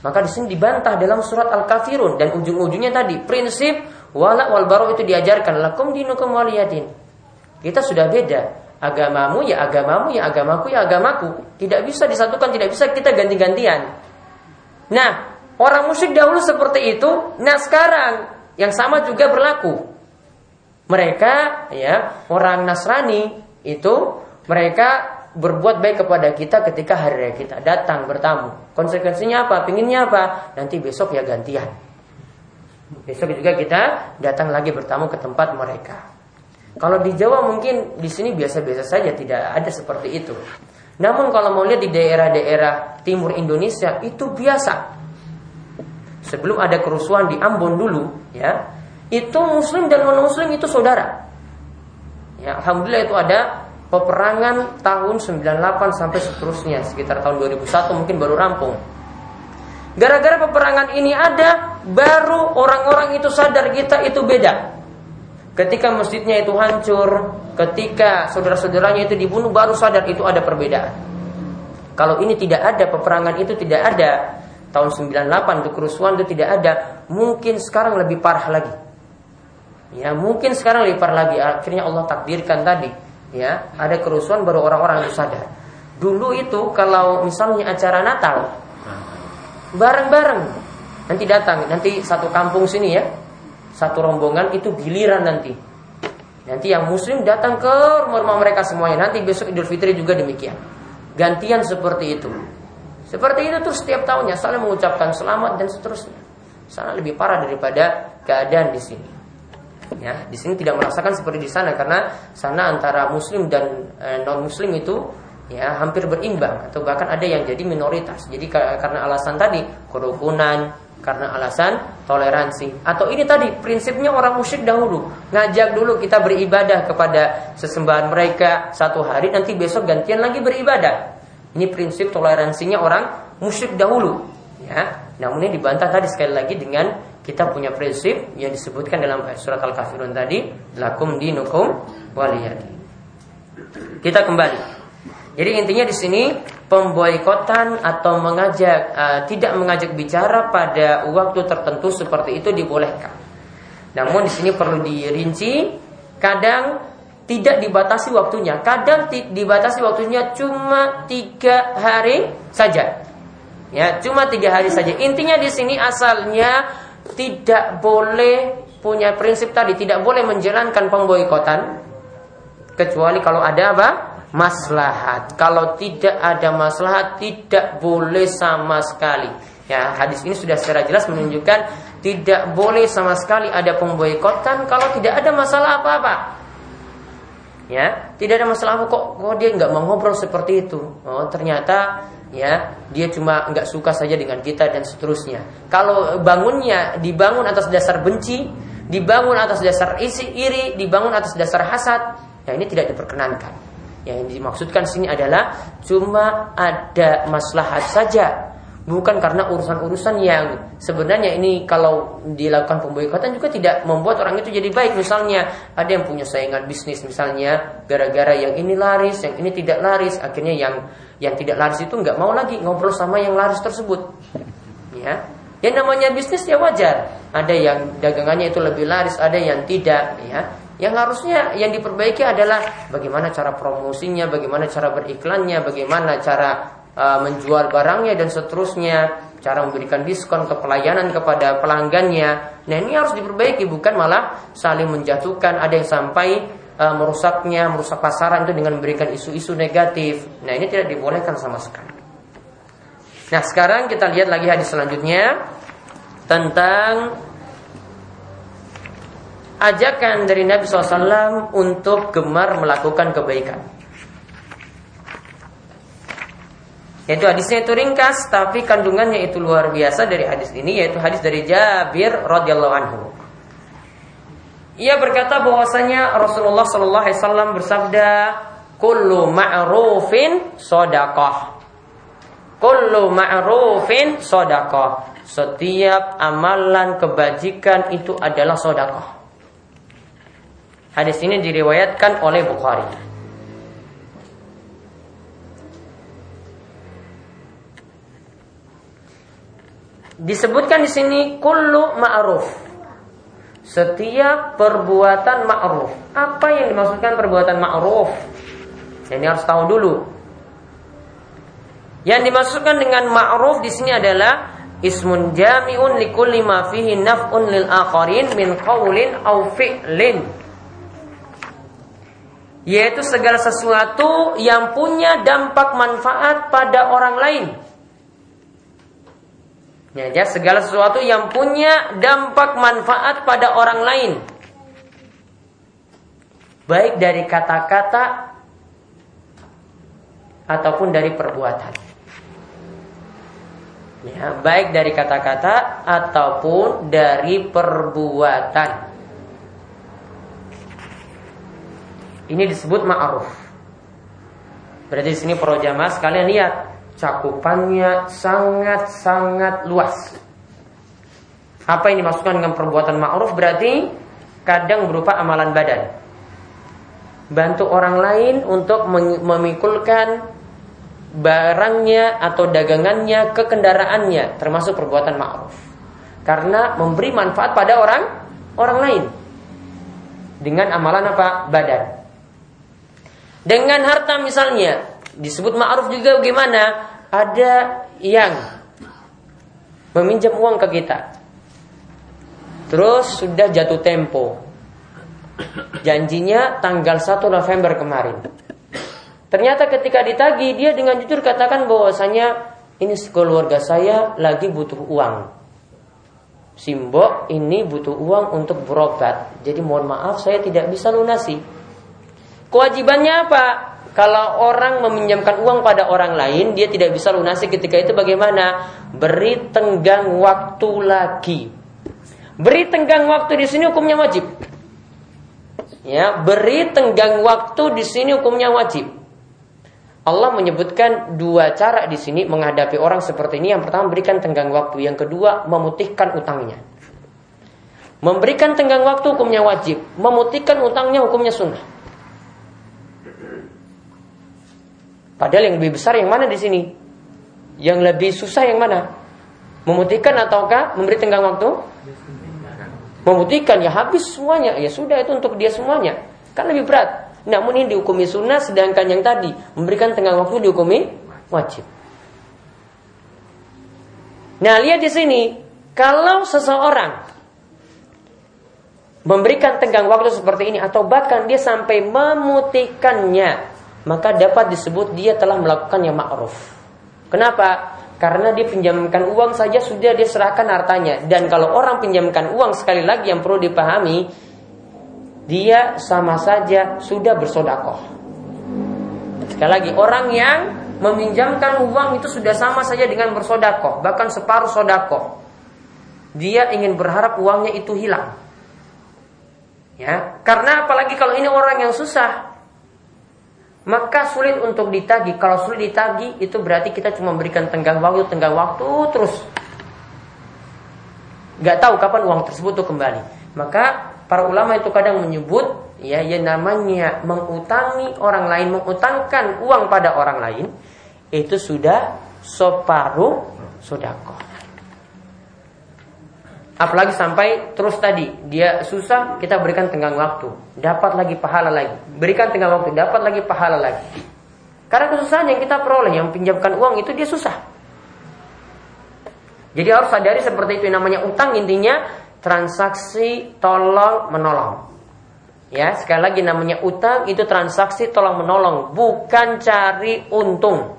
Maka di sini dibantah dalam surat Al-Kafirun dan ujung-ujungnya tadi prinsip Wala wal itu diajarkan lakum dinukum waliyadin. Kita sudah beda. Agamamu ya agamamu ya agamaku ya agamaku. Tidak bisa disatukan, tidak bisa kita ganti-gantian. Nah, orang musyrik dahulu seperti itu. Nah, sekarang yang sama juga berlaku. Mereka ya, orang Nasrani itu mereka berbuat baik kepada kita ketika hari raya kita datang bertamu. Konsekuensinya apa? Pinginnya apa? Nanti besok ya gantian. Besok juga kita datang lagi bertamu ke tempat mereka. Kalau di Jawa mungkin di sini biasa-biasa saja tidak ada seperti itu. Namun kalau mau lihat di daerah-daerah timur Indonesia itu biasa. Sebelum ada kerusuhan di Ambon dulu, ya, itu Muslim dan non Muslim itu saudara. Ya, alhamdulillah itu ada peperangan tahun 98 sampai seterusnya sekitar tahun 2001 mungkin baru rampung. Gara-gara peperangan ini ada, baru orang-orang itu sadar kita itu beda. Ketika masjidnya itu hancur, ketika saudara-saudaranya itu dibunuh, baru sadar itu ada perbedaan. Kalau ini tidak ada, peperangan itu tidak ada, tahun 98 itu kerusuhan itu tidak ada, mungkin sekarang lebih parah lagi. Ya, mungkin sekarang lebih parah lagi. Akhirnya Allah takdirkan tadi, ya, ada kerusuhan baru orang-orang itu sadar. Dulu itu kalau misalnya acara Natal, bareng-bareng. Nanti datang, nanti satu kampung sini ya, satu rombongan itu giliran nanti. Nanti yang muslim datang ke rumah-rumah mereka semuanya. Nanti besok Idul Fitri juga demikian. Gantian seperti itu. Seperti itu tuh setiap tahunnya saling mengucapkan selamat dan seterusnya. Sana lebih parah daripada keadaan di sini. Ya, di sini tidak merasakan seperti di sana karena sana antara muslim dan eh, non muslim itu ya hampir berimbang atau bahkan ada yang jadi minoritas. Jadi karena alasan tadi kerukunan karena alasan toleransi. Atau ini tadi prinsipnya orang musyrik dahulu. Ngajak dulu kita beribadah kepada sesembahan mereka satu hari nanti besok gantian lagi beribadah. Ini prinsip toleransinya orang musyrik dahulu. Ya namun ini dibantah tadi sekali lagi dengan kita punya prinsip yang disebutkan dalam surat al-kafirun tadi lakum dinukum waliyadi kita kembali. Jadi intinya di sini pemboikotan atau mengajak uh, tidak mengajak bicara pada waktu tertentu seperti itu dibolehkan. Namun di sini perlu dirinci, kadang tidak dibatasi waktunya, kadang dibatasi waktunya cuma tiga hari saja. Ya, cuma tiga hari saja. Intinya di sini asalnya tidak boleh punya prinsip tadi, tidak boleh menjalankan pemboikotan kecuali kalau ada apa? Maslahat. Kalau tidak ada maslahat tidak boleh sama sekali. Ya, hadis ini sudah secara jelas menunjukkan tidak boleh sama sekali ada pemboikotan kalau tidak ada masalah apa-apa. Ya, tidak ada masalah apa kok kok dia nggak mau ngobrol seperti itu. Oh, ternyata ya dia cuma nggak suka saja dengan kita dan seterusnya. Kalau bangunnya dibangun atas dasar benci, dibangun atas dasar isi iri, dibangun atas dasar hasad, ya ini tidak diperkenankan. Yang dimaksudkan sini adalah cuma ada maslahat saja, bukan karena urusan-urusan yang sebenarnya ini kalau dilakukan pemboikotan juga tidak membuat orang itu jadi baik. Misalnya ada yang punya saingan bisnis misalnya gara-gara yang ini laris, yang ini tidak laris, akhirnya yang yang tidak laris itu nggak mau lagi ngobrol sama yang laris tersebut. Ya, yang namanya bisnis ya wajar. Ada yang dagangannya itu lebih laris, ada yang tidak. Ya, yang harusnya yang diperbaiki adalah bagaimana cara promosinya, bagaimana cara beriklannya, bagaimana cara uh, menjual barangnya dan seterusnya, cara memberikan diskon ke pelayanan kepada pelanggannya. Nah ini harus diperbaiki bukan malah saling menjatuhkan. Ada yang sampai uh, merusaknya, merusak pasaran itu dengan memberikan isu-isu negatif. Nah ini tidak dibolehkan sama sekali. Nah sekarang kita lihat lagi hadis selanjutnya tentang ajakan dari Nabi SAW untuk gemar melakukan kebaikan. Yaitu hadisnya itu ringkas tapi kandungannya itu luar biasa dari hadis ini yaitu hadis dari Jabir radhiyallahu anhu. Ia berkata bahwasanya Rasulullah sallallahu alaihi wasallam bersabda, "Kullu ma'rufin shadaqah." Kullu ma'rufin shadaqah. Setiap amalan kebajikan itu adalah sedekah. Hadis ini diriwayatkan oleh Bukhari. Disebutkan di sini kullu ma'ruf. Setiap perbuatan ma'ruf. Apa yang dimaksudkan perbuatan ma'ruf? Ini harus tahu dulu. Yang dimaksudkan dengan ma'ruf di sini adalah ismun jami'un likulli ma fihi naf'un lil akharin min qawlin aw fi'lin yaitu segala sesuatu yang punya dampak manfaat pada orang lain. Ya, ya, segala sesuatu yang punya dampak manfaat pada orang lain. Baik dari kata-kata ataupun dari perbuatan. Ya, baik dari kata-kata ataupun dari perbuatan. Ini disebut ma'ruf. Berarti di sini para jamaah sekalian lihat cakupannya sangat-sangat luas. Apa yang dimaksudkan dengan perbuatan ma'ruf berarti kadang berupa amalan badan. Bantu orang lain untuk memikulkan barangnya atau dagangannya ke kendaraannya termasuk perbuatan ma'ruf. Karena memberi manfaat pada orang orang lain dengan amalan apa? Badan. Dengan harta misalnya disebut ma'ruf juga bagaimana? Ada yang meminjam uang ke kita. Terus sudah jatuh tempo. Janjinya tanggal 1 November kemarin. Ternyata ketika ditagi dia dengan jujur katakan bahwasanya ini keluarga saya lagi butuh uang. Simbok ini butuh uang untuk berobat. Jadi mohon maaf saya tidak bisa lunasi. Kewajibannya apa? Kalau orang meminjamkan uang pada orang lain, dia tidak bisa lunasi ketika itu bagaimana? Beri tenggang waktu lagi. Beri tenggang waktu di sini hukumnya wajib. Ya, beri tenggang waktu di sini hukumnya wajib. Allah menyebutkan dua cara di sini menghadapi orang seperti ini. Yang pertama berikan tenggang waktu, yang kedua memutihkan utangnya. Memberikan tenggang waktu hukumnya wajib, memutihkan utangnya hukumnya sunnah. Padahal yang lebih besar yang mana di sini? Yang lebih susah yang mana? Memutihkan ataukah memberi tenggang waktu? Memutihkan ya habis semuanya. Ya sudah itu untuk dia semuanya. Kan lebih berat. Namun ini dihukumi sunnah sedangkan yang tadi memberikan tenggang waktu dihukumi wajib. Nah, lihat di sini, kalau seseorang memberikan tenggang waktu seperti ini atau bahkan dia sampai memutihkannya maka dapat disebut dia telah melakukan yang ma'ruf. Kenapa? Karena dia pinjamkan uang saja sudah dia serahkan hartanya. Dan kalau orang pinjamkan uang sekali lagi yang perlu dipahami, dia sama saja sudah bersodakoh. Sekali lagi, orang yang meminjamkan uang itu sudah sama saja dengan bersodakoh, bahkan separuh sodakoh. Dia ingin berharap uangnya itu hilang. Ya, karena apalagi kalau ini orang yang susah, maka sulit untuk ditagi. Kalau sulit ditagi itu berarti kita cuma memberikan tenggang waktu, tenggang waktu terus. Gak tahu kapan uang tersebut tuh kembali. Maka para ulama itu kadang menyebut ya yang namanya mengutangi orang lain, mengutangkan uang pada orang lain itu sudah separuh sodako. Apalagi sampai terus tadi dia susah kita berikan tenggang waktu, dapat lagi pahala lagi. Berikan tenggang waktu, dapat lagi pahala lagi. Karena kesusahan yang kita peroleh yang pinjamkan uang itu dia susah. Jadi harus sadari seperti itu yang namanya utang intinya transaksi tolong menolong. Ya, sekali lagi namanya utang itu transaksi tolong menolong, bukan cari untung.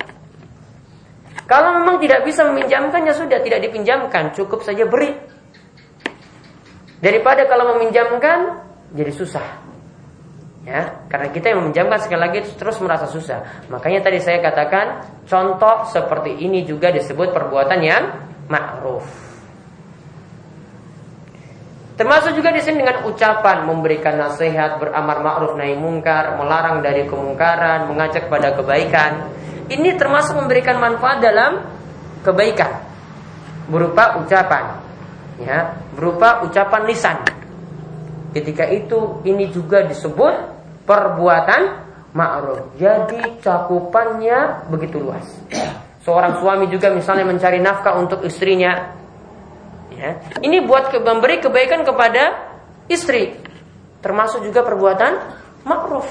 Kalau memang tidak bisa meminjamkan ya sudah tidak dipinjamkan, cukup saja beri. Daripada kalau meminjamkan jadi susah. Ya, karena kita yang meminjamkan sekali lagi terus merasa susah. Makanya tadi saya katakan contoh seperti ini juga disebut perbuatan yang ma'ruf. Termasuk juga di sini dengan ucapan memberikan nasihat, beramar ma'ruf nahi mungkar, melarang dari kemungkaran, mengajak pada kebaikan. Ini termasuk memberikan manfaat dalam kebaikan berupa ucapan ya berupa ucapan lisan. Ketika itu ini juga disebut perbuatan ma'ruf. Jadi cakupannya begitu luas. Seorang suami juga misalnya mencari nafkah untuk istrinya. Ya. Ini buat ke, memberi kebaikan kepada istri. Termasuk juga perbuatan ma'ruf.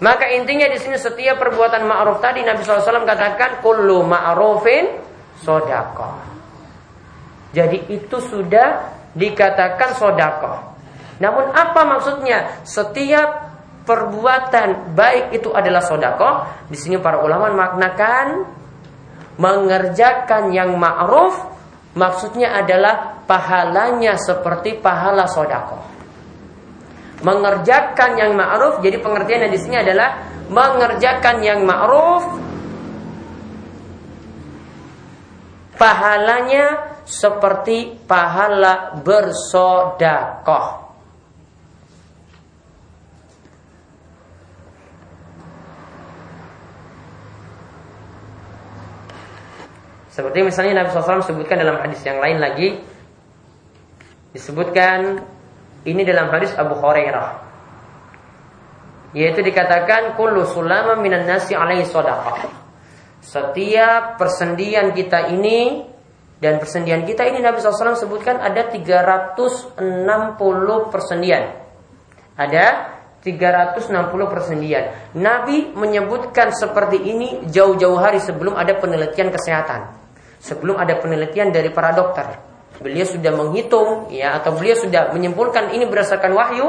Maka intinya di sini setiap perbuatan ma'ruf tadi Nabi SAW katakan kullu ma'rufin sodako. Jadi itu sudah dikatakan sodako. Namun apa maksudnya? Setiap perbuatan baik itu adalah sodako. Di sini para ulama maknakan mengerjakan yang ma'ruf maksudnya adalah pahalanya seperti pahala sodako. Mengerjakan yang ma'ruf jadi pengertiannya di sini adalah mengerjakan yang ma'ruf pahalanya seperti pahala bersodakoh. Seperti misalnya Nabi SAW sebutkan dalam hadis yang lain lagi Disebutkan Ini dalam hadis Abu Hurairah Yaitu dikatakan Kullu sulama minan nasi alaihi sodakah Setiap persendian kita ini dan persendian kita ini Nabi SAW sebutkan ada 360 persendian. Ada 360 persendian. Nabi menyebutkan seperti ini jauh-jauh hari sebelum ada penelitian kesehatan. Sebelum ada penelitian dari para dokter. Beliau sudah menghitung ya atau beliau sudah menyimpulkan ini berdasarkan wahyu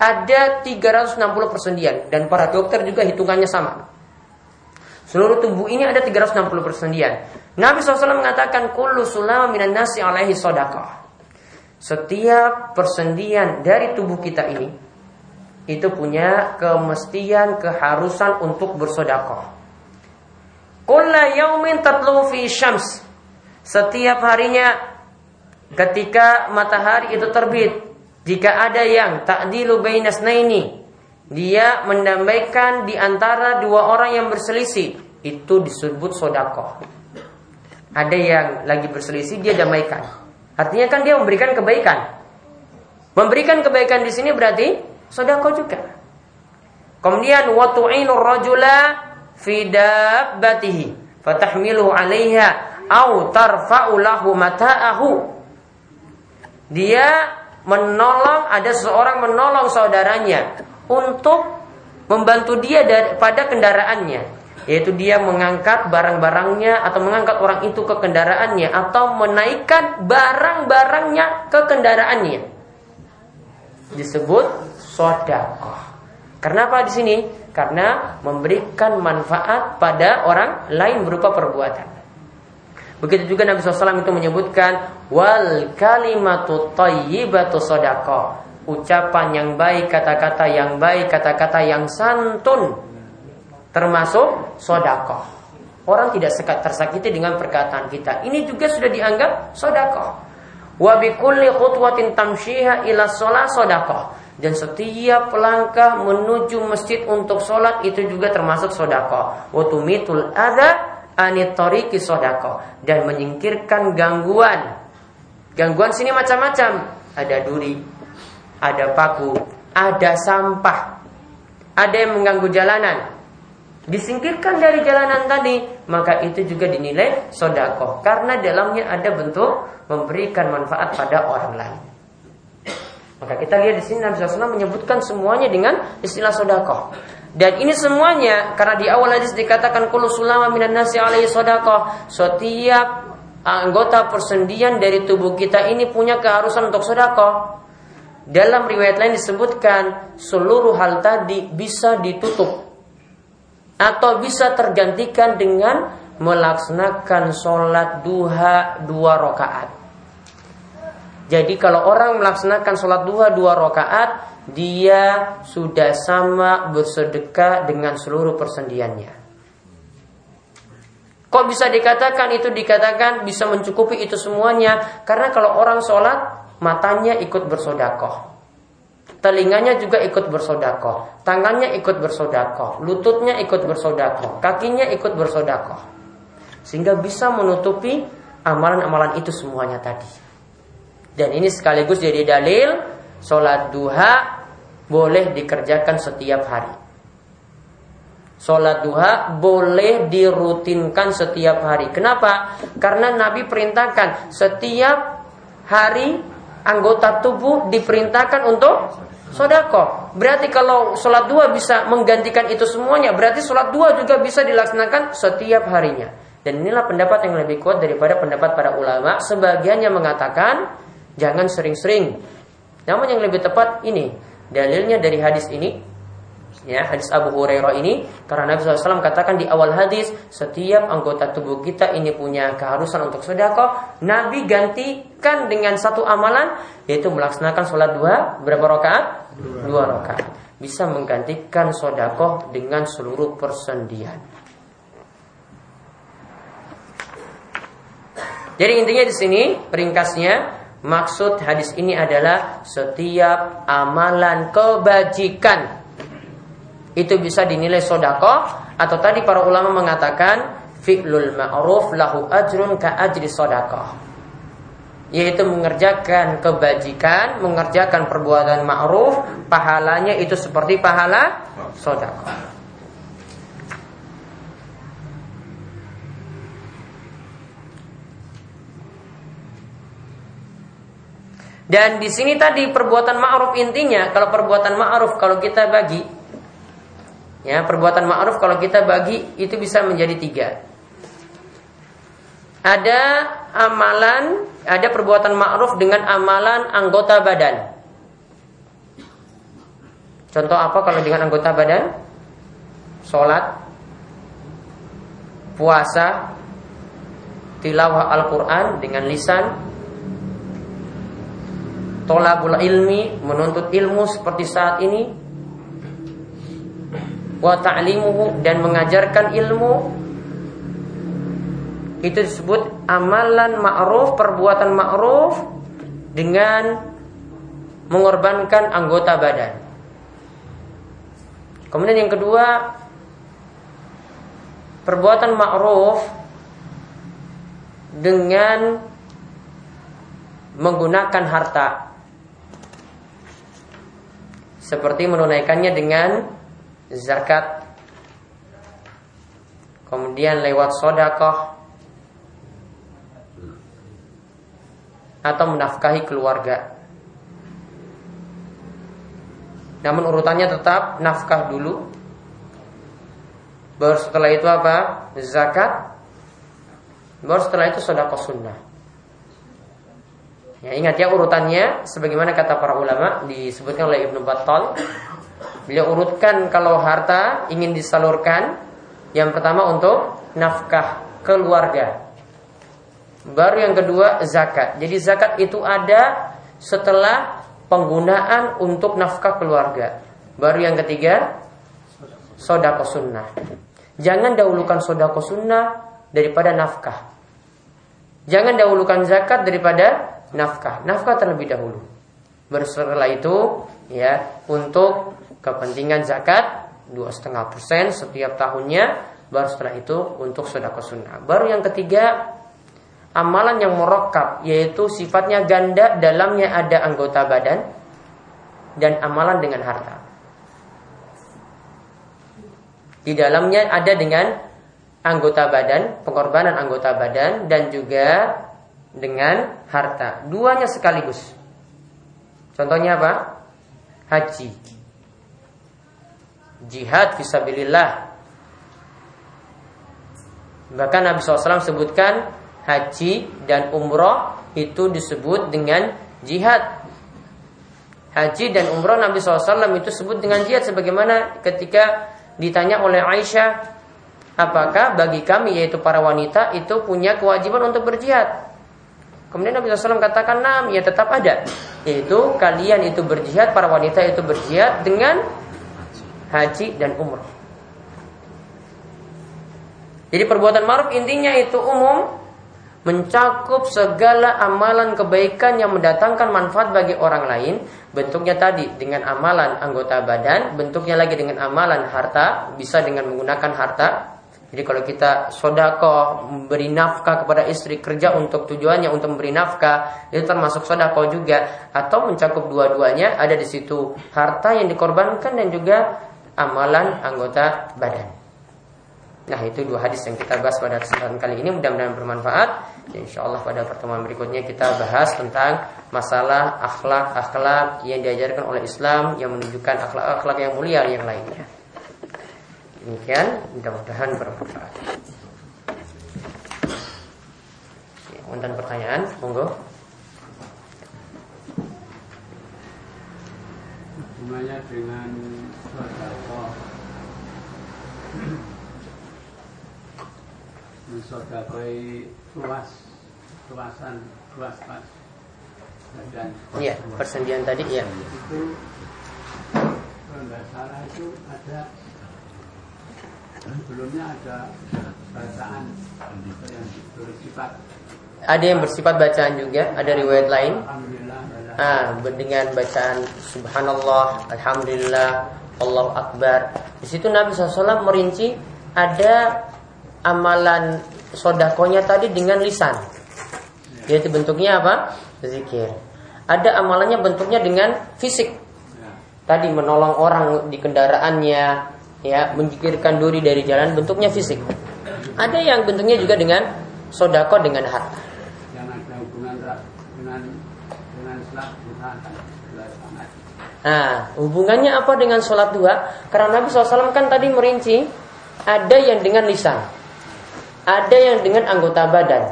ada 360 persendian dan para dokter juga hitungannya sama. Seluruh tubuh ini ada 360 persendian. Nabi SAW mengatakan kullu sulama minan nasi alaihi sodakah. Setiap persendian dari tubuh kita ini itu punya kemestian keharusan untuk bersodakoh. Kulla yaumin tatlu fi syams. Setiap harinya ketika matahari itu terbit, jika ada yang ta'dilu bainas naini, dia mendamaikan di antara dua orang yang berselisih, itu disebut sodakoh. Ada yang lagi berselisih, dia damaikan. Artinya kan dia memberikan kebaikan. Memberikan kebaikan di sini berarti sodako juga. Kemudian watu'inu rajula fi dabbatihi fatahmilu 'alaiha au tarfa'u lahu mata'ahu. Dia menolong ada seorang menolong saudaranya untuk membantu dia pada kendaraannya yaitu dia mengangkat barang-barangnya atau mengangkat orang itu ke kendaraannya atau menaikkan barang-barangnya ke kendaraannya disebut sodakoh. Kenapa di sini? Karena memberikan manfaat pada orang lain berupa perbuatan. Begitu juga Nabi SAW itu menyebutkan wal kalimatu tayyibatu sodako. Ucapan yang baik, kata-kata yang baik, kata-kata yang santun termasuk sodako. Orang tidak tersakiti dengan perkataan kita. Ini juga sudah dianggap sodako. Wabikulli khutwatin tamshiha ila sholat sodako dan setiap langkah menuju masjid untuk sholat itu juga termasuk sodako. Watumitul ada anitoriki sodako dan menyingkirkan gangguan. Gangguan sini macam-macam. Ada duri, ada paku, ada sampah, ada yang mengganggu jalanan. Disingkirkan dari jalanan tadi, maka itu juga dinilai sodako karena dalamnya ada bentuk memberikan manfaat pada orang lain. Maka kita lihat di sini Nabi SAW menyebutkan semuanya dengan istilah sodakoh. Dan ini semuanya karena di awal hadis dikatakan kulu sulama minan nasi alaihi sodakoh. Setiap anggota persendian dari tubuh kita ini punya keharusan untuk sodakoh. Dalam riwayat lain disebutkan seluruh hal tadi bisa ditutup atau bisa tergantikan dengan melaksanakan sholat duha dua rakaat. Jadi kalau orang melaksanakan sholat duha dua rakaat, dia sudah sama bersedekah dengan seluruh persendiannya. Kok bisa dikatakan itu dikatakan bisa mencukupi itu semuanya? Karena kalau orang sholat, matanya ikut bersodakoh. Telinganya juga ikut bersodakoh. Tangannya ikut bersodakoh. Lututnya ikut bersodakoh. Kakinya ikut bersodakoh. Sehingga bisa menutupi amalan-amalan itu semuanya tadi. Dan ini sekaligus jadi dalil Sholat duha boleh dikerjakan setiap hari Sholat duha boleh dirutinkan setiap hari Kenapa? Karena Nabi perintahkan setiap hari anggota tubuh diperintahkan untuk sodako. Berarti kalau sholat dua bisa menggantikan itu semuanya, berarti sholat dua juga bisa dilaksanakan setiap harinya. Dan inilah pendapat yang lebih kuat daripada pendapat para ulama. Sebagian yang mengatakan Jangan sering-sering. Namun yang lebih tepat ini dalilnya dari hadis ini ya hadis Abu Hurairah ini karena Nabi SAW katakan di awal hadis setiap anggota tubuh kita ini punya keharusan untuk sedekah. Nabi gantikan dengan satu amalan yaitu melaksanakan sholat dua berapa rakaat? Dua. Rakaat. Bisa menggantikan sodako dengan seluruh persendian. Jadi intinya di sini ringkasnya Maksud hadis ini adalah setiap amalan kebajikan itu bisa dinilai sodako atau tadi para ulama mengatakan fi'lul ma'ruf lahu ajrun ka ajri sodako yaitu mengerjakan kebajikan, mengerjakan perbuatan ma'ruf, pahalanya itu seperti pahala sodako. Dan di sini tadi perbuatan ma'ruf intinya kalau perbuatan ma'ruf kalau kita bagi ya perbuatan ma'ruf kalau kita bagi itu bisa menjadi tiga. Ada amalan, ada perbuatan ma'ruf dengan amalan anggota badan. Contoh apa kalau dengan anggota badan? Sholat, puasa, tilawah Al-Quran dengan lisan, tolabul ilmi, menuntut ilmu seperti saat ini, wa ta'limuhu dan mengajarkan ilmu itu disebut amalan ma'ruf, perbuatan ma'ruf dengan mengorbankan anggota badan. Kemudian yang kedua, perbuatan ma'ruf dengan menggunakan harta seperti menunaikannya dengan zakat kemudian lewat sodakoh atau menafkahi keluarga. Namun urutannya tetap nafkah dulu. Baru setelah itu apa? Zakat. Baru setelah itu sodakoh sunnah. Ya, ingat ya urutannya sebagaimana kata para ulama disebutkan oleh Ibnu Battal. Beliau urutkan kalau harta ingin disalurkan yang pertama untuk nafkah keluarga. Baru yang kedua zakat. Jadi zakat itu ada setelah penggunaan untuk nafkah keluarga. Baru yang ketiga sodako sunnah. Jangan dahulukan sodako sunnah daripada nafkah. Jangan dahulukan zakat daripada nafkah. Nafkah terlebih dahulu. Bersetelah itu ya untuk kepentingan zakat dua setengah persen setiap tahunnya. Baru setelah itu untuk sedekah sunnah. Baru yang ketiga amalan yang merokap yaitu sifatnya ganda dalamnya ada anggota badan dan amalan dengan harta. Di dalamnya ada dengan anggota badan, pengorbanan anggota badan dan juga dengan harta. Duanya sekaligus. Contohnya apa? Haji. Jihad fisabilillah. Bahkan Nabi SAW sebutkan haji dan umroh itu disebut dengan jihad. Haji dan umroh Nabi SAW itu sebut dengan jihad sebagaimana ketika ditanya oleh Aisyah apakah bagi kami yaitu para wanita itu punya kewajiban untuk berjihad Kemudian Nabi SAW katakan, nam, ya tetap ada. Yaitu kalian itu berjihad, para wanita itu berjihad dengan haji dan umrah. Jadi perbuatan ma'ruf intinya itu umum mencakup segala amalan kebaikan yang mendatangkan manfaat bagi orang lain. Bentuknya tadi dengan amalan anggota badan, bentuknya lagi dengan amalan harta, bisa dengan menggunakan harta, jadi kalau kita sodako memberi nafkah kepada istri kerja untuk tujuannya untuk memberi nafkah itu termasuk sodako juga atau mencakup dua-duanya ada di situ harta yang dikorbankan dan juga amalan anggota badan. Nah itu dua hadis yang kita bahas pada kesempatan kali ini mudah-mudahan bermanfaat. Insya Allah pada pertemuan berikutnya kita bahas tentang masalah akhlak-akhlak yang diajarkan oleh Islam yang menunjukkan akhlak-akhlak yang mulia yang lainnya. Demikian mudah-mudahan bermanfaat. Untuk pertanyaan, monggo. Hubungannya dengan sodako Mensodakoi luas Luasan Luas pas. Dan Iya, persendian tadi ya Itu Kalau nggak salah itu ada sebelumnya ada bacaan yang bersifat ada yang bersifat bacaan juga, ada riwayat lain. Ah, dengan bacaan Subhanallah, Alhamdulillah, Allah Akbar. Di situ Nabi SAW merinci ada amalan sodakonya tadi dengan lisan. Yaitu bentuknya apa? Zikir. Ada amalannya bentuknya dengan fisik. Tadi menolong orang di kendaraannya, ya menjikirkan duri dari jalan bentuknya fisik. Ada yang bentuknya juga dengan sodako dengan harta. Yang ada hubungan dengan dengan sholat duha. Nah, hubungannya apa dengan sholat duha? Karena Nabi SAW kan tadi merinci ada yang dengan lisan, ada yang dengan anggota badan.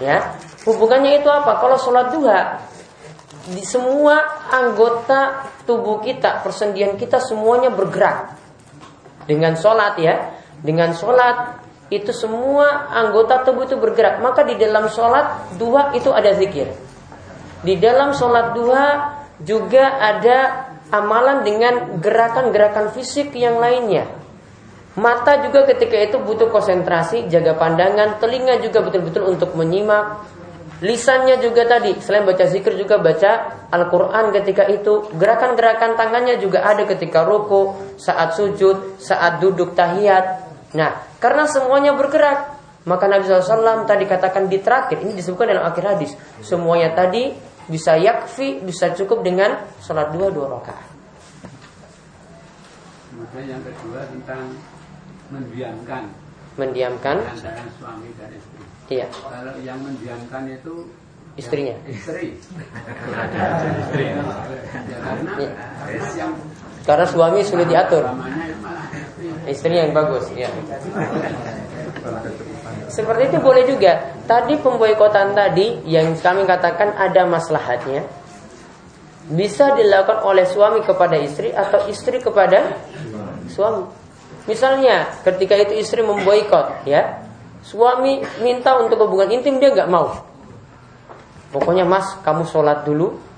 Ya, hubungannya itu apa? Kalau sholat duha di semua anggota tubuh kita, persendian kita semuanya bergerak dengan sholat ya dengan sholat itu semua anggota tubuh itu bergerak maka di dalam sholat dua itu ada zikir di dalam sholat dua juga ada amalan dengan gerakan-gerakan fisik yang lainnya Mata juga ketika itu butuh konsentrasi, jaga pandangan, telinga juga betul-betul untuk menyimak. Lisannya juga tadi, selain baca zikir juga baca Al-Quran ketika itu. Gerakan-gerakan tangannya juga ada ketika ruku, saat sujud, saat duduk tahiyat. Nah, karena semuanya bergerak, maka Nabi SAW tadi katakan di terakhir, ini disebutkan dalam akhir hadis. Semuanya tadi bisa yakfi, bisa cukup dengan sholat dua dua rakaat. Kemudian yang kedua tentang mendiamkan Mendiamkan, antara suami dan istri. iya, Kalau yang mendiamkan itu istrinya. istri. istri. Ya, karena, Iya. karena yang Karena suami sulit diatur, istrinya yang bagus. Ya. Seperti itu boleh juga. Tadi pemboikotan tadi yang kami katakan ada maslahatnya. Bisa dilakukan oleh suami kepada istri atau istri kepada suami. Misalnya ketika itu istri memboikot ya. Suami minta untuk hubungan intim dia nggak mau. Pokoknya mas kamu sholat dulu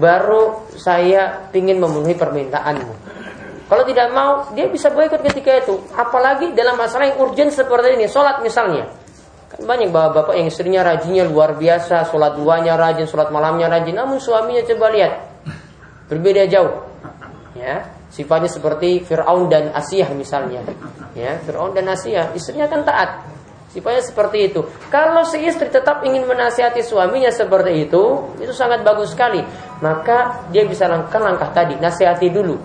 Baru saya ingin memenuhi permintaanmu Kalau tidak mau dia bisa boikot ketika itu Apalagi dalam masalah yang urgent seperti ini Sholat misalnya Kan banyak bapak-bapak yang istrinya rajinnya luar biasa Sholat duanya rajin, sholat malamnya rajin Namun suaminya coba lihat Berbeda jauh ya Sifatnya seperti Fir'aun dan Asiyah misalnya ya Fir'aun dan Asiyah Istrinya kan taat Sifatnya seperti itu. Kalau si istri tetap ingin menasihati suaminya seperti itu, itu sangat bagus sekali. Maka dia bisa langkah langkah tadi, nasihati dulu.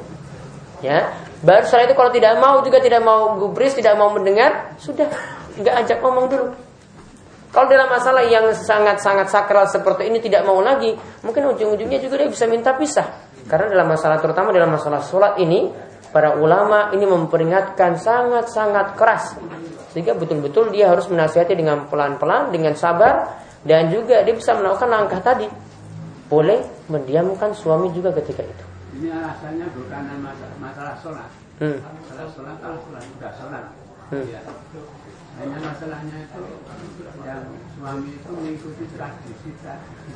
Ya, baru setelah itu kalau tidak mau juga tidak mau gubris, tidak mau mendengar, sudah nggak ajak ngomong dulu. Kalau dalam masalah yang sangat-sangat sakral seperti ini tidak mau lagi, mungkin ujung-ujungnya juga dia bisa minta pisah. Karena dalam masalah terutama dalam masalah sholat ini, para ulama ini memperingatkan sangat-sangat keras sehingga betul-betul dia harus menasihati dengan pelan-pelan, dengan sabar dan juga dia bisa melakukan langkah tadi. Boleh mendiamkan suami juga ketika itu. Ini alasannya bukan masalah, masalah sholat. Hmm. Masalah sholat kalau sholat sudah sholat. Hmm. Ya. Hanya masalahnya itu yang suami itu mengikuti tradisi tradisi.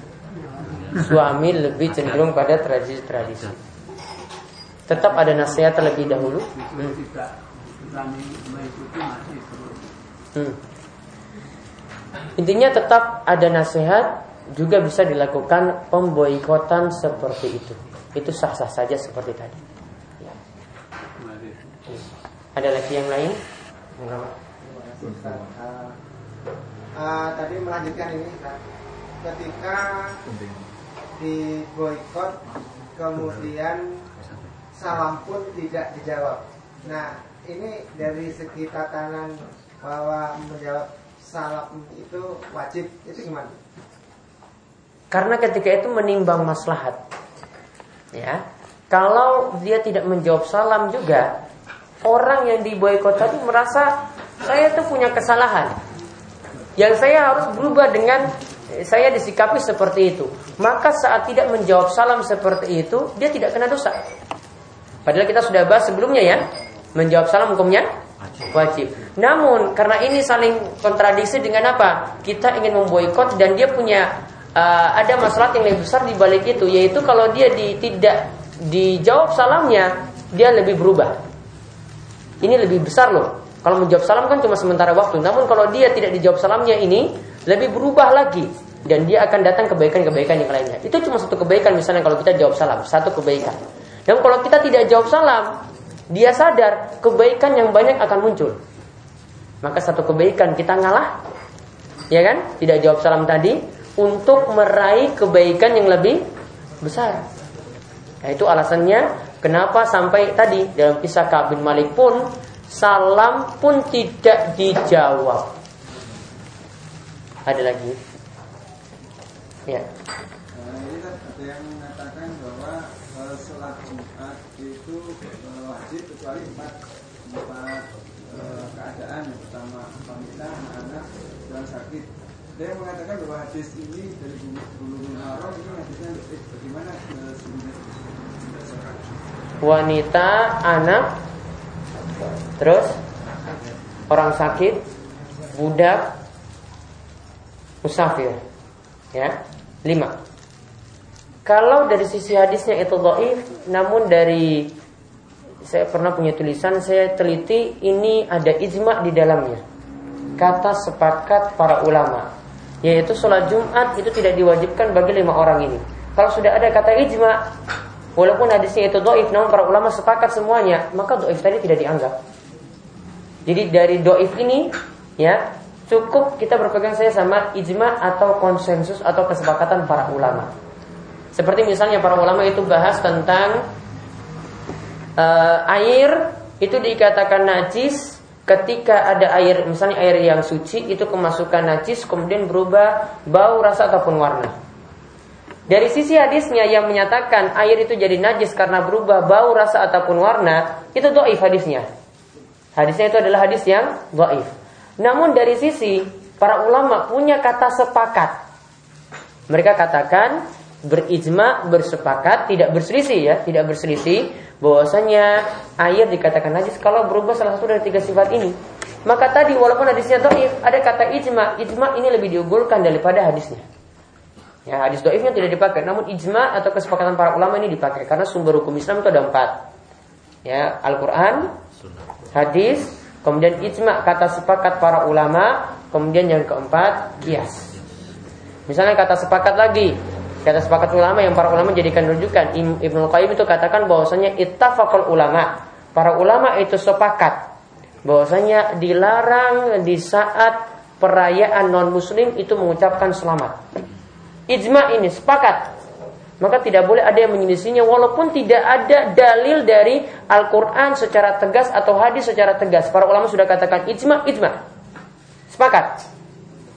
Suami lebih cenderung pada tradisi-tradisi. Tetap ada nasihat terlebih dahulu. Hmm. Hmm. Intinya tetap ada nasihat juga bisa dilakukan pemboikotan seperti itu. Itu sah-sah saja seperti tadi. Ya. Ada lagi yang lain? Enggak. Uh, uh, tadi melanjutkan ini ketika di boykot kemudian salam pun tidak dijawab. Nah ini dari segi tatanan bahwa menjawab salam itu wajib itu gimana? Karena ketika itu menimbang maslahat. Ya. Kalau dia tidak menjawab salam juga, orang yang diboikot tadi merasa saya itu punya kesalahan. Yang saya harus berubah dengan eh, saya disikapi seperti itu. Maka saat tidak menjawab salam seperti itu, dia tidak kena dosa. Padahal kita sudah bahas sebelumnya ya, menjawab salam hukumnya wajib. Namun karena ini saling kontradiksi dengan apa? Kita ingin memboikot dan dia punya uh, ada masalah yang lebih besar di balik itu, yaitu kalau dia di, tidak dijawab salamnya, dia lebih berubah. Ini lebih besar loh. Kalau menjawab salam kan cuma sementara waktu. Namun kalau dia tidak dijawab salamnya ini lebih berubah lagi dan dia akan datang kebaikan-kebaikan yang lainnya. Itu cuma satu kebaikan misalnya kalau kita jawab salam, satu kebaikan. Dan kalau kita tidak jawab salam, dia sadar kebaikan yang banyak akan muncul. Maka satu kebaikan kita ngalah, ya kan? Tidak jawab salam tadi untuk meraih kebaikan yang lebih besar. Nah, itu alasannya kenapa sampai tadi dalam kisah Ka'ab bin Malik pun salam pun tidak dijawab. Ada lagi? Ya. Nah, ini kan ada yang mengatakan bahwa eh, sholat Jumat itu eh, wajib kecuali empat empat eh, keadaan yang pertama wanita, anak-anak, dan sakit. Eh? Wanita, anak, terus orang sakit, budak, musafir. Ya, lima. Kalau dari sisi hadisnya itu dhaif, namun dari saya pernah punya tulisan, saya teliti ini ada ijma di dalamnya. Kata sepakat para ulama, yaitu sholat Jumat itu tidak diwajibkan bagi lima orang ini. Kalau sudah ada kata ijma, walaupun hadisnya itu doif, namun para ulama sepakat semuanya, maka doif tadi tidak dianggap. Jadi dari doif ini, ya cukup kita berpegang saya sama ijma atau konsensus atau kesepakatan para ulama. Seperti misalnya para ulama itu bahas tentang uh, air itu dikatakan najis ketika ada air misalnya air yang suci itu kemasukan najis kemudian berubah bau rasa ataupun warna. Dari sisi hadisnya yang menyatakan air itu jadi najis karena berubah bau rasa ataupun warna itu doif hadisnya. Hadisnya itu adalah hadis yang doif. Namun dari sisi para ulama punya kata sepakat. Mereka katakan berijma, bersepakat, tidak berselisih ya, tidak berselisih bahwasanya air dikatakan najis kalau berubah salah satu dari tiga sifat ini. Maka tadi walaupun hadisnya doif, ada kata ijma. Ijma ini lebih diunggulkan daripada hadisnya. Ya, hadis doifnya tidak dipakai, namun ijma atau kesepakatan para ulama ini dipakai karena sumber hukum Islam itu ada empat. Ya, Al-Quran, hadis, kemudian ijma kata sepakat para ulama, kemudian yang keempat kias. Misalnya kata sepakat lagi, Kata sepakat ulama yang para ulama jadikan rujukan Ibnu Qayyim itu katakan bahwasanya ittafaqul ulama. Para ulama itu sepakat bahwasanya dilarang di saat perayaan non muslim itu mengucapkan selamat. Ijma ini sepakat. Maka tidak boleh ada yang menyelisihinya walaupun tidak ada dalil dari Al-Qur'an secara tegas atau hadis secara tegas. Para ulama sudah katakan ijma, ijma. Sepakat.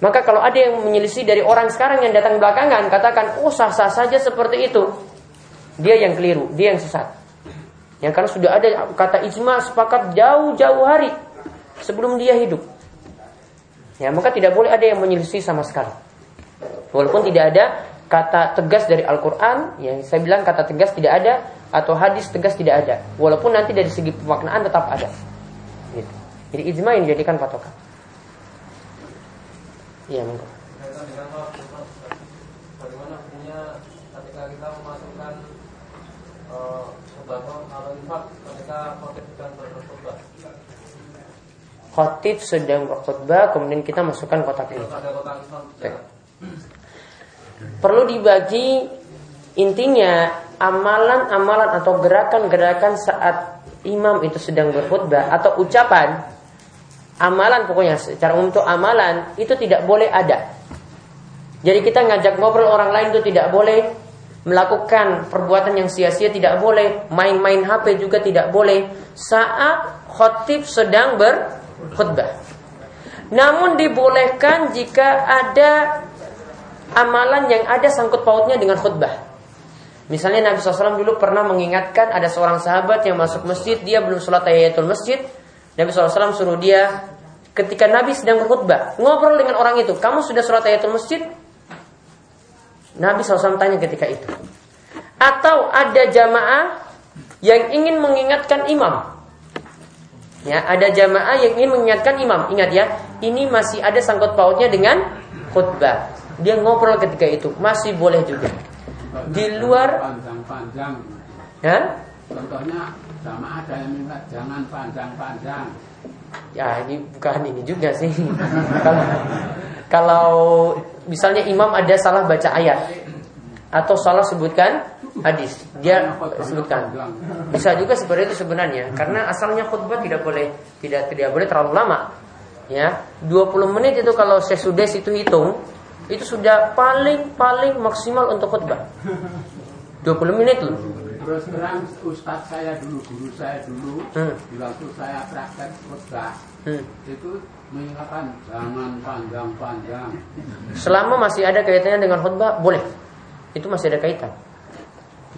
Maka kalau ada yang menyelisih dari orang sekarang yang datang belakangan, katakan, oh sah-sah saja seperti itu. Dia yang keliru, dia yang sesat. Yang karena sudah ada kata ijma sepakat jauh-jauh hari sebelum dia hidup. Ya, maka tidak boleh ada yang menyelisih sama sekali. Walaupun tidak ada kata tegas dari Al-Quran, yang saya bilang kata tegas tidak ada, atau hadis tegas tidak ada. Walaupun nanti dari segi pemaknaan tetap ada. Gitu. Jadi ijma yang dijadikan patokan. Iya, monggo. Bagaimana punya ketika kita memasukkan uh, atau infak ketika khotib sedang berkhutbah? Khotib sedang berkhutbah, kemudian kita masukkan kotak ini. Perlu dibagi intinya amalan-amalan atau gerakan-gerakan saat imam itu sedang berkhutbah atau ucapan amalan pokoknya secara umum itu amalan itu tidak boleh ada. Jadi kita ngajak ngobrol orang lain itu tidak boleh, melakukan perbuatan yang sia-sia tidak boleh, main-main HP juga tidak boleh saat khotib sedang berkhutbah. Namun dibolehkan jika ada amalan yang ada sangkut pautnya dengan khutbah. Misalnya Nabi SAW dulu pernah mengingatkan ada seorang sahabat yang masuk masjid, dia belum sholat tahiyatul masjid, Nabi SAW suruh dia ketika Nabi sedang berkhutbah ngobrol dengan orang itu, kamu sudah sholat ayatul masjid? Nabi SAW tanya ketika itu. Atau ada jamaah yang ingin mengingatkan imam. Ya, ada jamaah yang ingin mengingatkan imam. Ingat ya, ini masih ada sangkut pautnya dengan khutbah. Dia ngobrol ketika itu, masih boleh juga. Di luar panjang-panjang. Ya? Contohnya sama ada yang minta jangan panjang-panjang. Ya ini bukan ini juga sih. kalau, kalau misalnya imam ada salah baca ayat atau salah sebutkan hadis, dia sebutkan. Bisa juga seperti itu sebenarnya, karena asalnya khutbah tidak boleh tidak tidak boleh terlalu lama. Ya, 20 menit itu kalau sesudah itu hitung itu sudah paling paling maksimal untuk khutbah. 20 menit loh. Terus terang ustadz saya dulu, guru saya dulu, hmm. di waktu saya praktek khutbah, hmm. itu mengingatkan jangan panjang-panjang. Selama masih ada kaitannya dengan khutbah, boleh. Itu masih ada kaitan.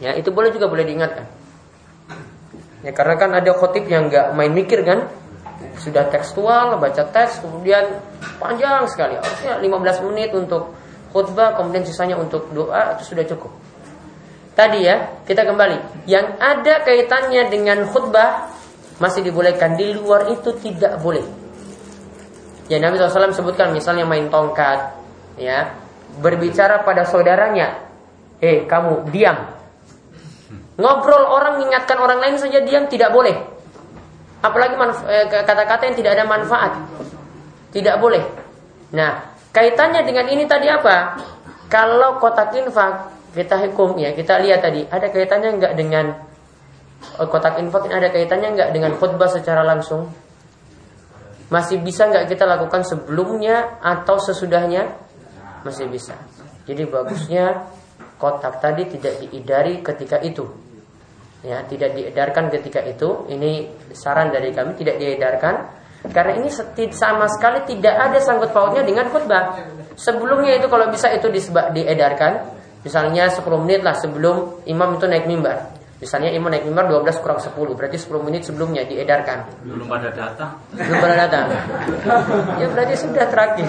Ya, itu boleh juga boleh diingatkan. Ya, karena kan ada khotib yang nggak main mikir kan, sudah tekstual, baca teks, kemudian panjang sekali. Harusnya 15 menit untuk khutbah, kemudian sisanya untuk doa itu sudah cukup. Tadi ya, kita kembali. Yang ada kaitannya dengan khutbah masih dibolehkan. Di luar itu tidak boleh. Ya Nabi SAW sebutkan misalnya main tongkat, ya berbicara pada saudaranya, eh kamu diam. Ngobrol orang mengingatkan orang lain saja diam tidak boleh. Apalagi eh, kata-kata yang tidak ada manfaat. Tidak boleh. Nah, kaitannya dengan ini tadi apa? Kalau kotak infak kita hukum ya, kita lihat tadi ada kaitannya enggak dengan oh, kotak infak ini ada kaitannya enggak dengan khutbah secara langsung? Masih bisa enggak kita lakukan sebelumnya atau sesudahnya? Masih bisa. Jadi bagusnya kotak tadi tidak diidari ketika itu ya tidak diedarkan ketika itu ini saran dari kami tidak diedarkan karena ini sama sekali tidak ada sangkut pautnya dengan khutbah sebelumnya itu kalau bisa itu diedarkan misalnya 10 menit lah sebelum imam itu naik mimbar. Misalnya imam naik mimbar 12 kurang 10 Berarti 10 menit sebelumnya diedarkan. Belum pada data. Belum pada data. Ya berarti sudah terakhir.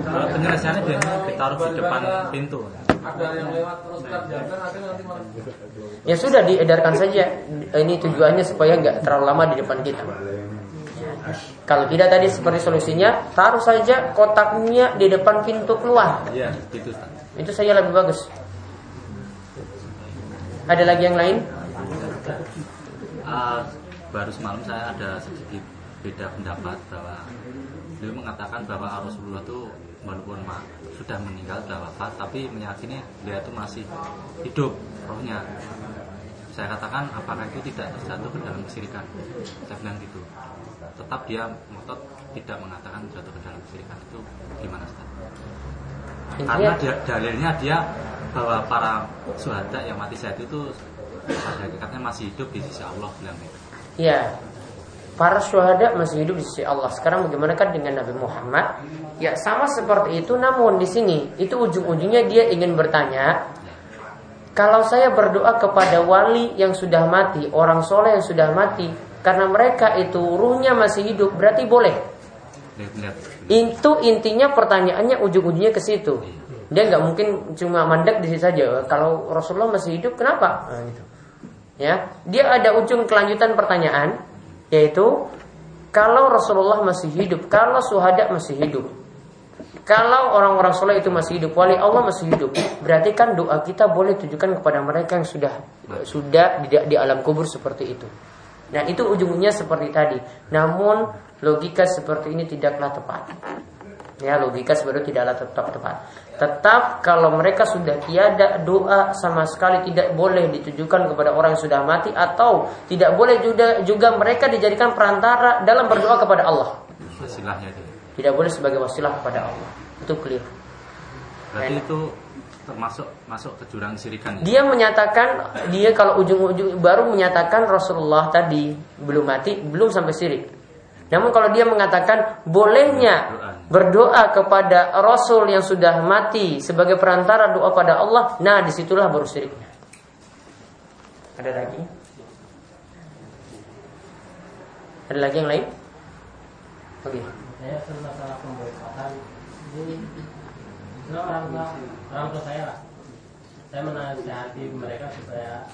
Kalau penyelesaiannya biasanya ditaruh di depan pintu. Ada yang lewat terus Ya sudah diedarkan saja. Ini tujuannya supaya nggak terlalu lama di depan kita. Kalau tidak tadi seperti solusinya, taruh saja kotaknya di depan pintu keluar. Iya, itu. Itu saja lebih bagus. Ada lagi yang lain? Uh, baru semalam saya ada sedikit beda pendapat bahwa beliau mengatakan bahwa Rasulullah itu walaupun sudah meninggal sudah wafat tapi meyakini dia itu masih hidup rohnya saya katakan apakah itu tidak terjatuh ke dalam kesirikan saya bilang gitu tetap dia ngotot tidak mengatakan jatuh ke dalam kesirikan itu gimana Ustaz? karena dia, dalilnya dia bahwa para suhada yang mati saat itu pada hakikatnya masih hidup di sisi Allah bilang gitu. Iya, para syuhada masih hidup di sisi Allah. Sekarang bagaimana kan dengan Nabi Muhammad? Ya sama seperti itu namun di sini itu ujung-ujungnya dia ingin bertanya kalau saya berdoa kepada wali yang sudah mati, orang soleh yang sudah mati, karena mereka itu ruhnya masih hidup, berarti boleh. Itu intinya pertanyaannya ujung-ujungnya ke situ. Dia nggak mungkin cuma mandek di situ saja. Kalau Rasulullah masih hidup, kenapa? Nah, gitu. Ya, dia ada ujung kelanjutan pertanyaan yaitu kalau Rasulullah masih hidup, kalau suhada masih hidup, kalau orang-orang soleh itu masih hidup, wali Allah masih hidup, berarti kan doa kita boleh tujukan kepada mereka yang sudah sudah di, di alam kubur seperti itu. Nah itu ujungnya seperti tadi. Namun logika seperti ini tidaklah tepat. Ya logika sebenarnya tidaklah tetap tepat. Tetap kalau mereka sudah tiada doa sama sekali tidak boleh ditujukan kepada orang yang sudah mati atau tidak boleh juga juga mereka dijadikan perantara dalam berdoa kepada Allah. Wasilahnya itu. Tidak boleh sebagai wasilah kepada Allah. Itu clear. Berarti itu termasuk masuk ke jurang sirikan. Ya? Dia menyatakan dia kalau ujung-ujung baru menyatakan Rasulullah tadi belum mati, belum sampai sirik. Namun kalau dia mengatakan bolehnya berdoa kepada Rasul yang sudah mati sebagai perantara doa pada Allah, nah di situlah baru syiriknya. Ada lagi? Ada lagi yang lain? Oke. Okay. Saya masalah pemboikotan orang tua orang tua saya lah. Saya menasihati mereka supaya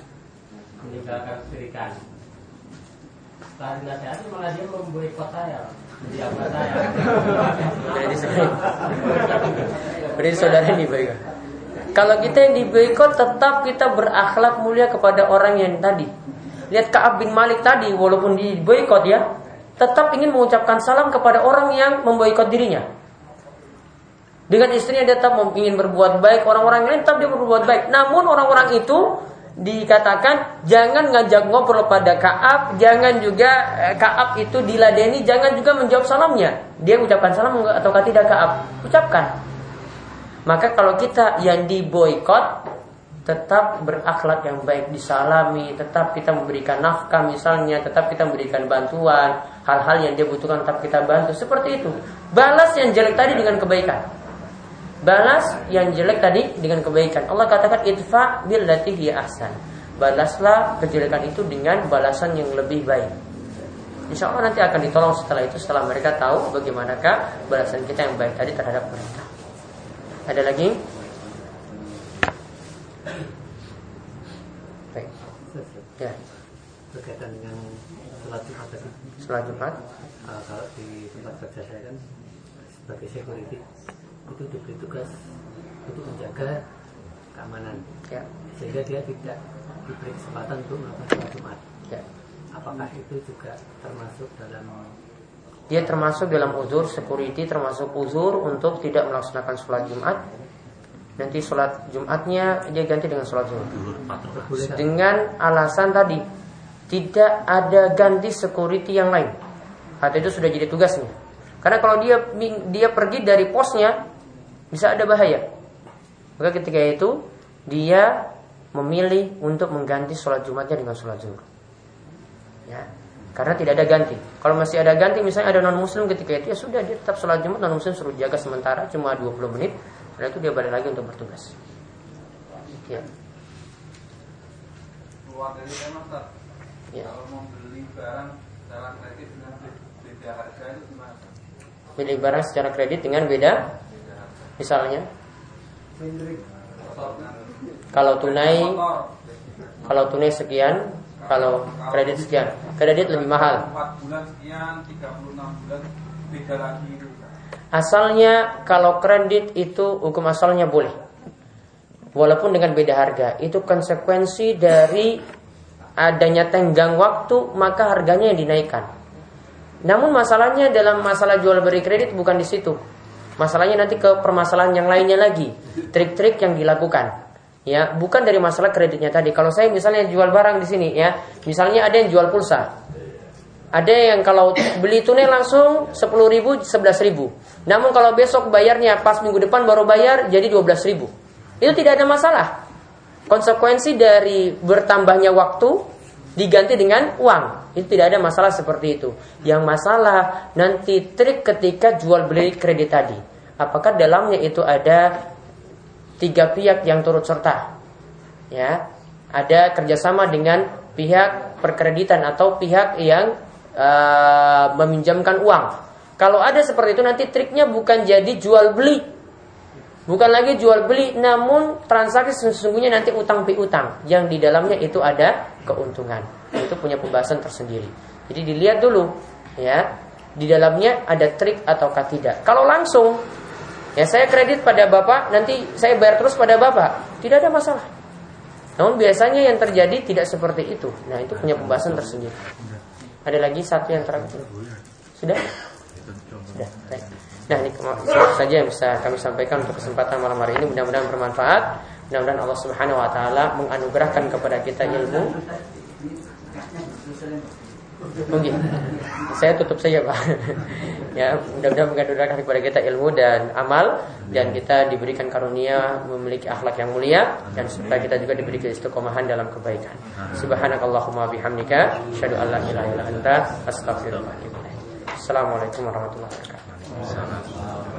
meninggalkan syirikan setelah dinasihati malah dia memboikot saya. Jadi apa saya. Berarti berarti saudara ini baik kalau kita yang diboikot tetap kita berakhlak mulia kepada orang yang tadi. Lihat Kaab bin Malik tadi walaupun diboikot ya tetap ingin mengucapkan salam kepada orang yang memboikot dirinya dengan istrinya dia tetap ingin berbuat baik orang-orang lain tetap dia berbuat baik namun orang-orang itu dikatakan jangan ngajak ngobrol pada Kaab, jangan juga eh, Kaab itu diladeni, jangan juga menjawab salamnya. Dia ucapkan salam atau tidak Kaab? Ucapkan. Maka kalau kita yang diboykot tetap berakhlak yang baik disalami, tetap kita memberikan nafkah misalnya, tetap kita memberikan bantuan, hal-hal yang dia butuhkan tetap kita bantu. Seperti itu. Balas yang jelek tadi dengan kebaikan. Balas yang jelek tadi dengan kebaikan. Allah katakan idfa billati hiya ahsan. Balaslah kejelekan itu dengan balasan yang lebih baik. Insya Allah nanti akan ditolong setelah itu setelah mereka tahu bagaimanakah balasan kita yang baik tadi terhadap mereka. Ada lagi? Baik. Ya. Berkaitan dengan sholat Jumat tadi. Sholat Jumat. Uh, kalau di tempat kerja saya kan sebagai security itu diberi tugas untuk menjaga keamanan. Ya. Sehingga dia tidak diberi kesempatan untuk melakukan sholat Jumat. Ya. Apakah itu juga termasuk dalam Dia termasuk dalam uzur security termasuk uzur untuk tidak melaksanakan sholat Jumat. Nanti sholat Jumatnya dia ganti dengan sholat Jumat. Dengan alasan tadi tidak ada ganti security yang lain. Atau itu sudah jadi tugasnya. Karena kalau dia dia pergi dari posnya bisa ada bahaya. Maka ketika itu dia memilih untuk mengganti sholat Jumatnya dengan sholat zuhur. Ya, karena tidak ada ganti. Kalau masih ada ganti, misalnya ada non muslim ketika itu ya sudah dia tetap sholat jumat non muslim suruh jaga sementara cuma 20 menit. Setelah itu dia balik lagi untuk bertugas. Ya. Dari tema Ya. Kalau mau beli barang secara kredit dengan beda harga itu gimana? Beli barang secara kredit dengan beda, misalnya kalau tunai kalau tunai sekian, kalau kredit sekian. Kredit lebih mahal. 4 bulan sekian, 36 bulan beda lagi itu. Asalnya kalau kredit itu hukum asalnya boleh. Walaupun dengan beda harga, itu konsekuensi dari adanya tenggang waktu, maka harganya yang dinaikkan. Namun masalahnya dalam masalah jual beli kredit bukan di situ. Masalahnya nanti ke permasalahan yang lainnya lagi, trik-trik yang dilakukan. Ya, bukan dari masalah kreditnya tadi. Kalau saya misalnya jual barang di sini ya, misalnya ada yang jual pulsa. Ada yang kalau beli tunai langsung 10 ribu, 11 ribu. Namun kalau besok bayarnya pas minggu depan baru bayar jadi 12 ribu. Itu tidak ada masalah. Konsekuensi dari bertambahnya waktu diganti dengan uang. Itu tidak ada masalah seperti itu. Yang masalah nanti trik ketika jual beli kredit tadi. Apakah dalamnya itu ada tiga pihak yang turut serta. Ya, ada kerjasama dengan pihak perkreditan atau pihak yang uh, meminjamkan uang. Kalau ada seperti itu nanti triknya bukan jadi jual beli, bukan lagi jual beli, namun transaksi sesungguhnya nanti utang piutang yang di dalamnya itu ada keuntungan. Itu punya pembahasan tersendiri. Jadi dilihat dulu, ya, di dalamnya ada trik ataukah tidak. Kalau langsung Ya saya kredit pada Bapak, nanti saya bayar terus pada Bapak. Tidak ada masalah. Namun biasanya yang terjadi tidak seperti itu. Nah itu punya pembahasan tersendiri. Ada lagi satu yang terakhir. Sudah? Sudah. Baik. Nah ini saja yang bisa kami sampaikan untuk kesempatan malam hari ini. Mudah-mudahan bermanfaat. Mudah-mudahan Allah Subhanahu Wa Taala menganugerahkan kepada kita ilmu Mungkin saya tutup saja Pak. ya, mudah-mudahan menganugerahkan kepada kita ilmu dan amal dan kita diberikan karunia memiliki akhlak yang mulia dan supaya kita juga diberi istiqomahan dalam kebaikan. Subhanakallahumma bihamdika asyhadu an la ilaha illa Assalamualaikum warahmatullahi wabarakatuh. 감사 합.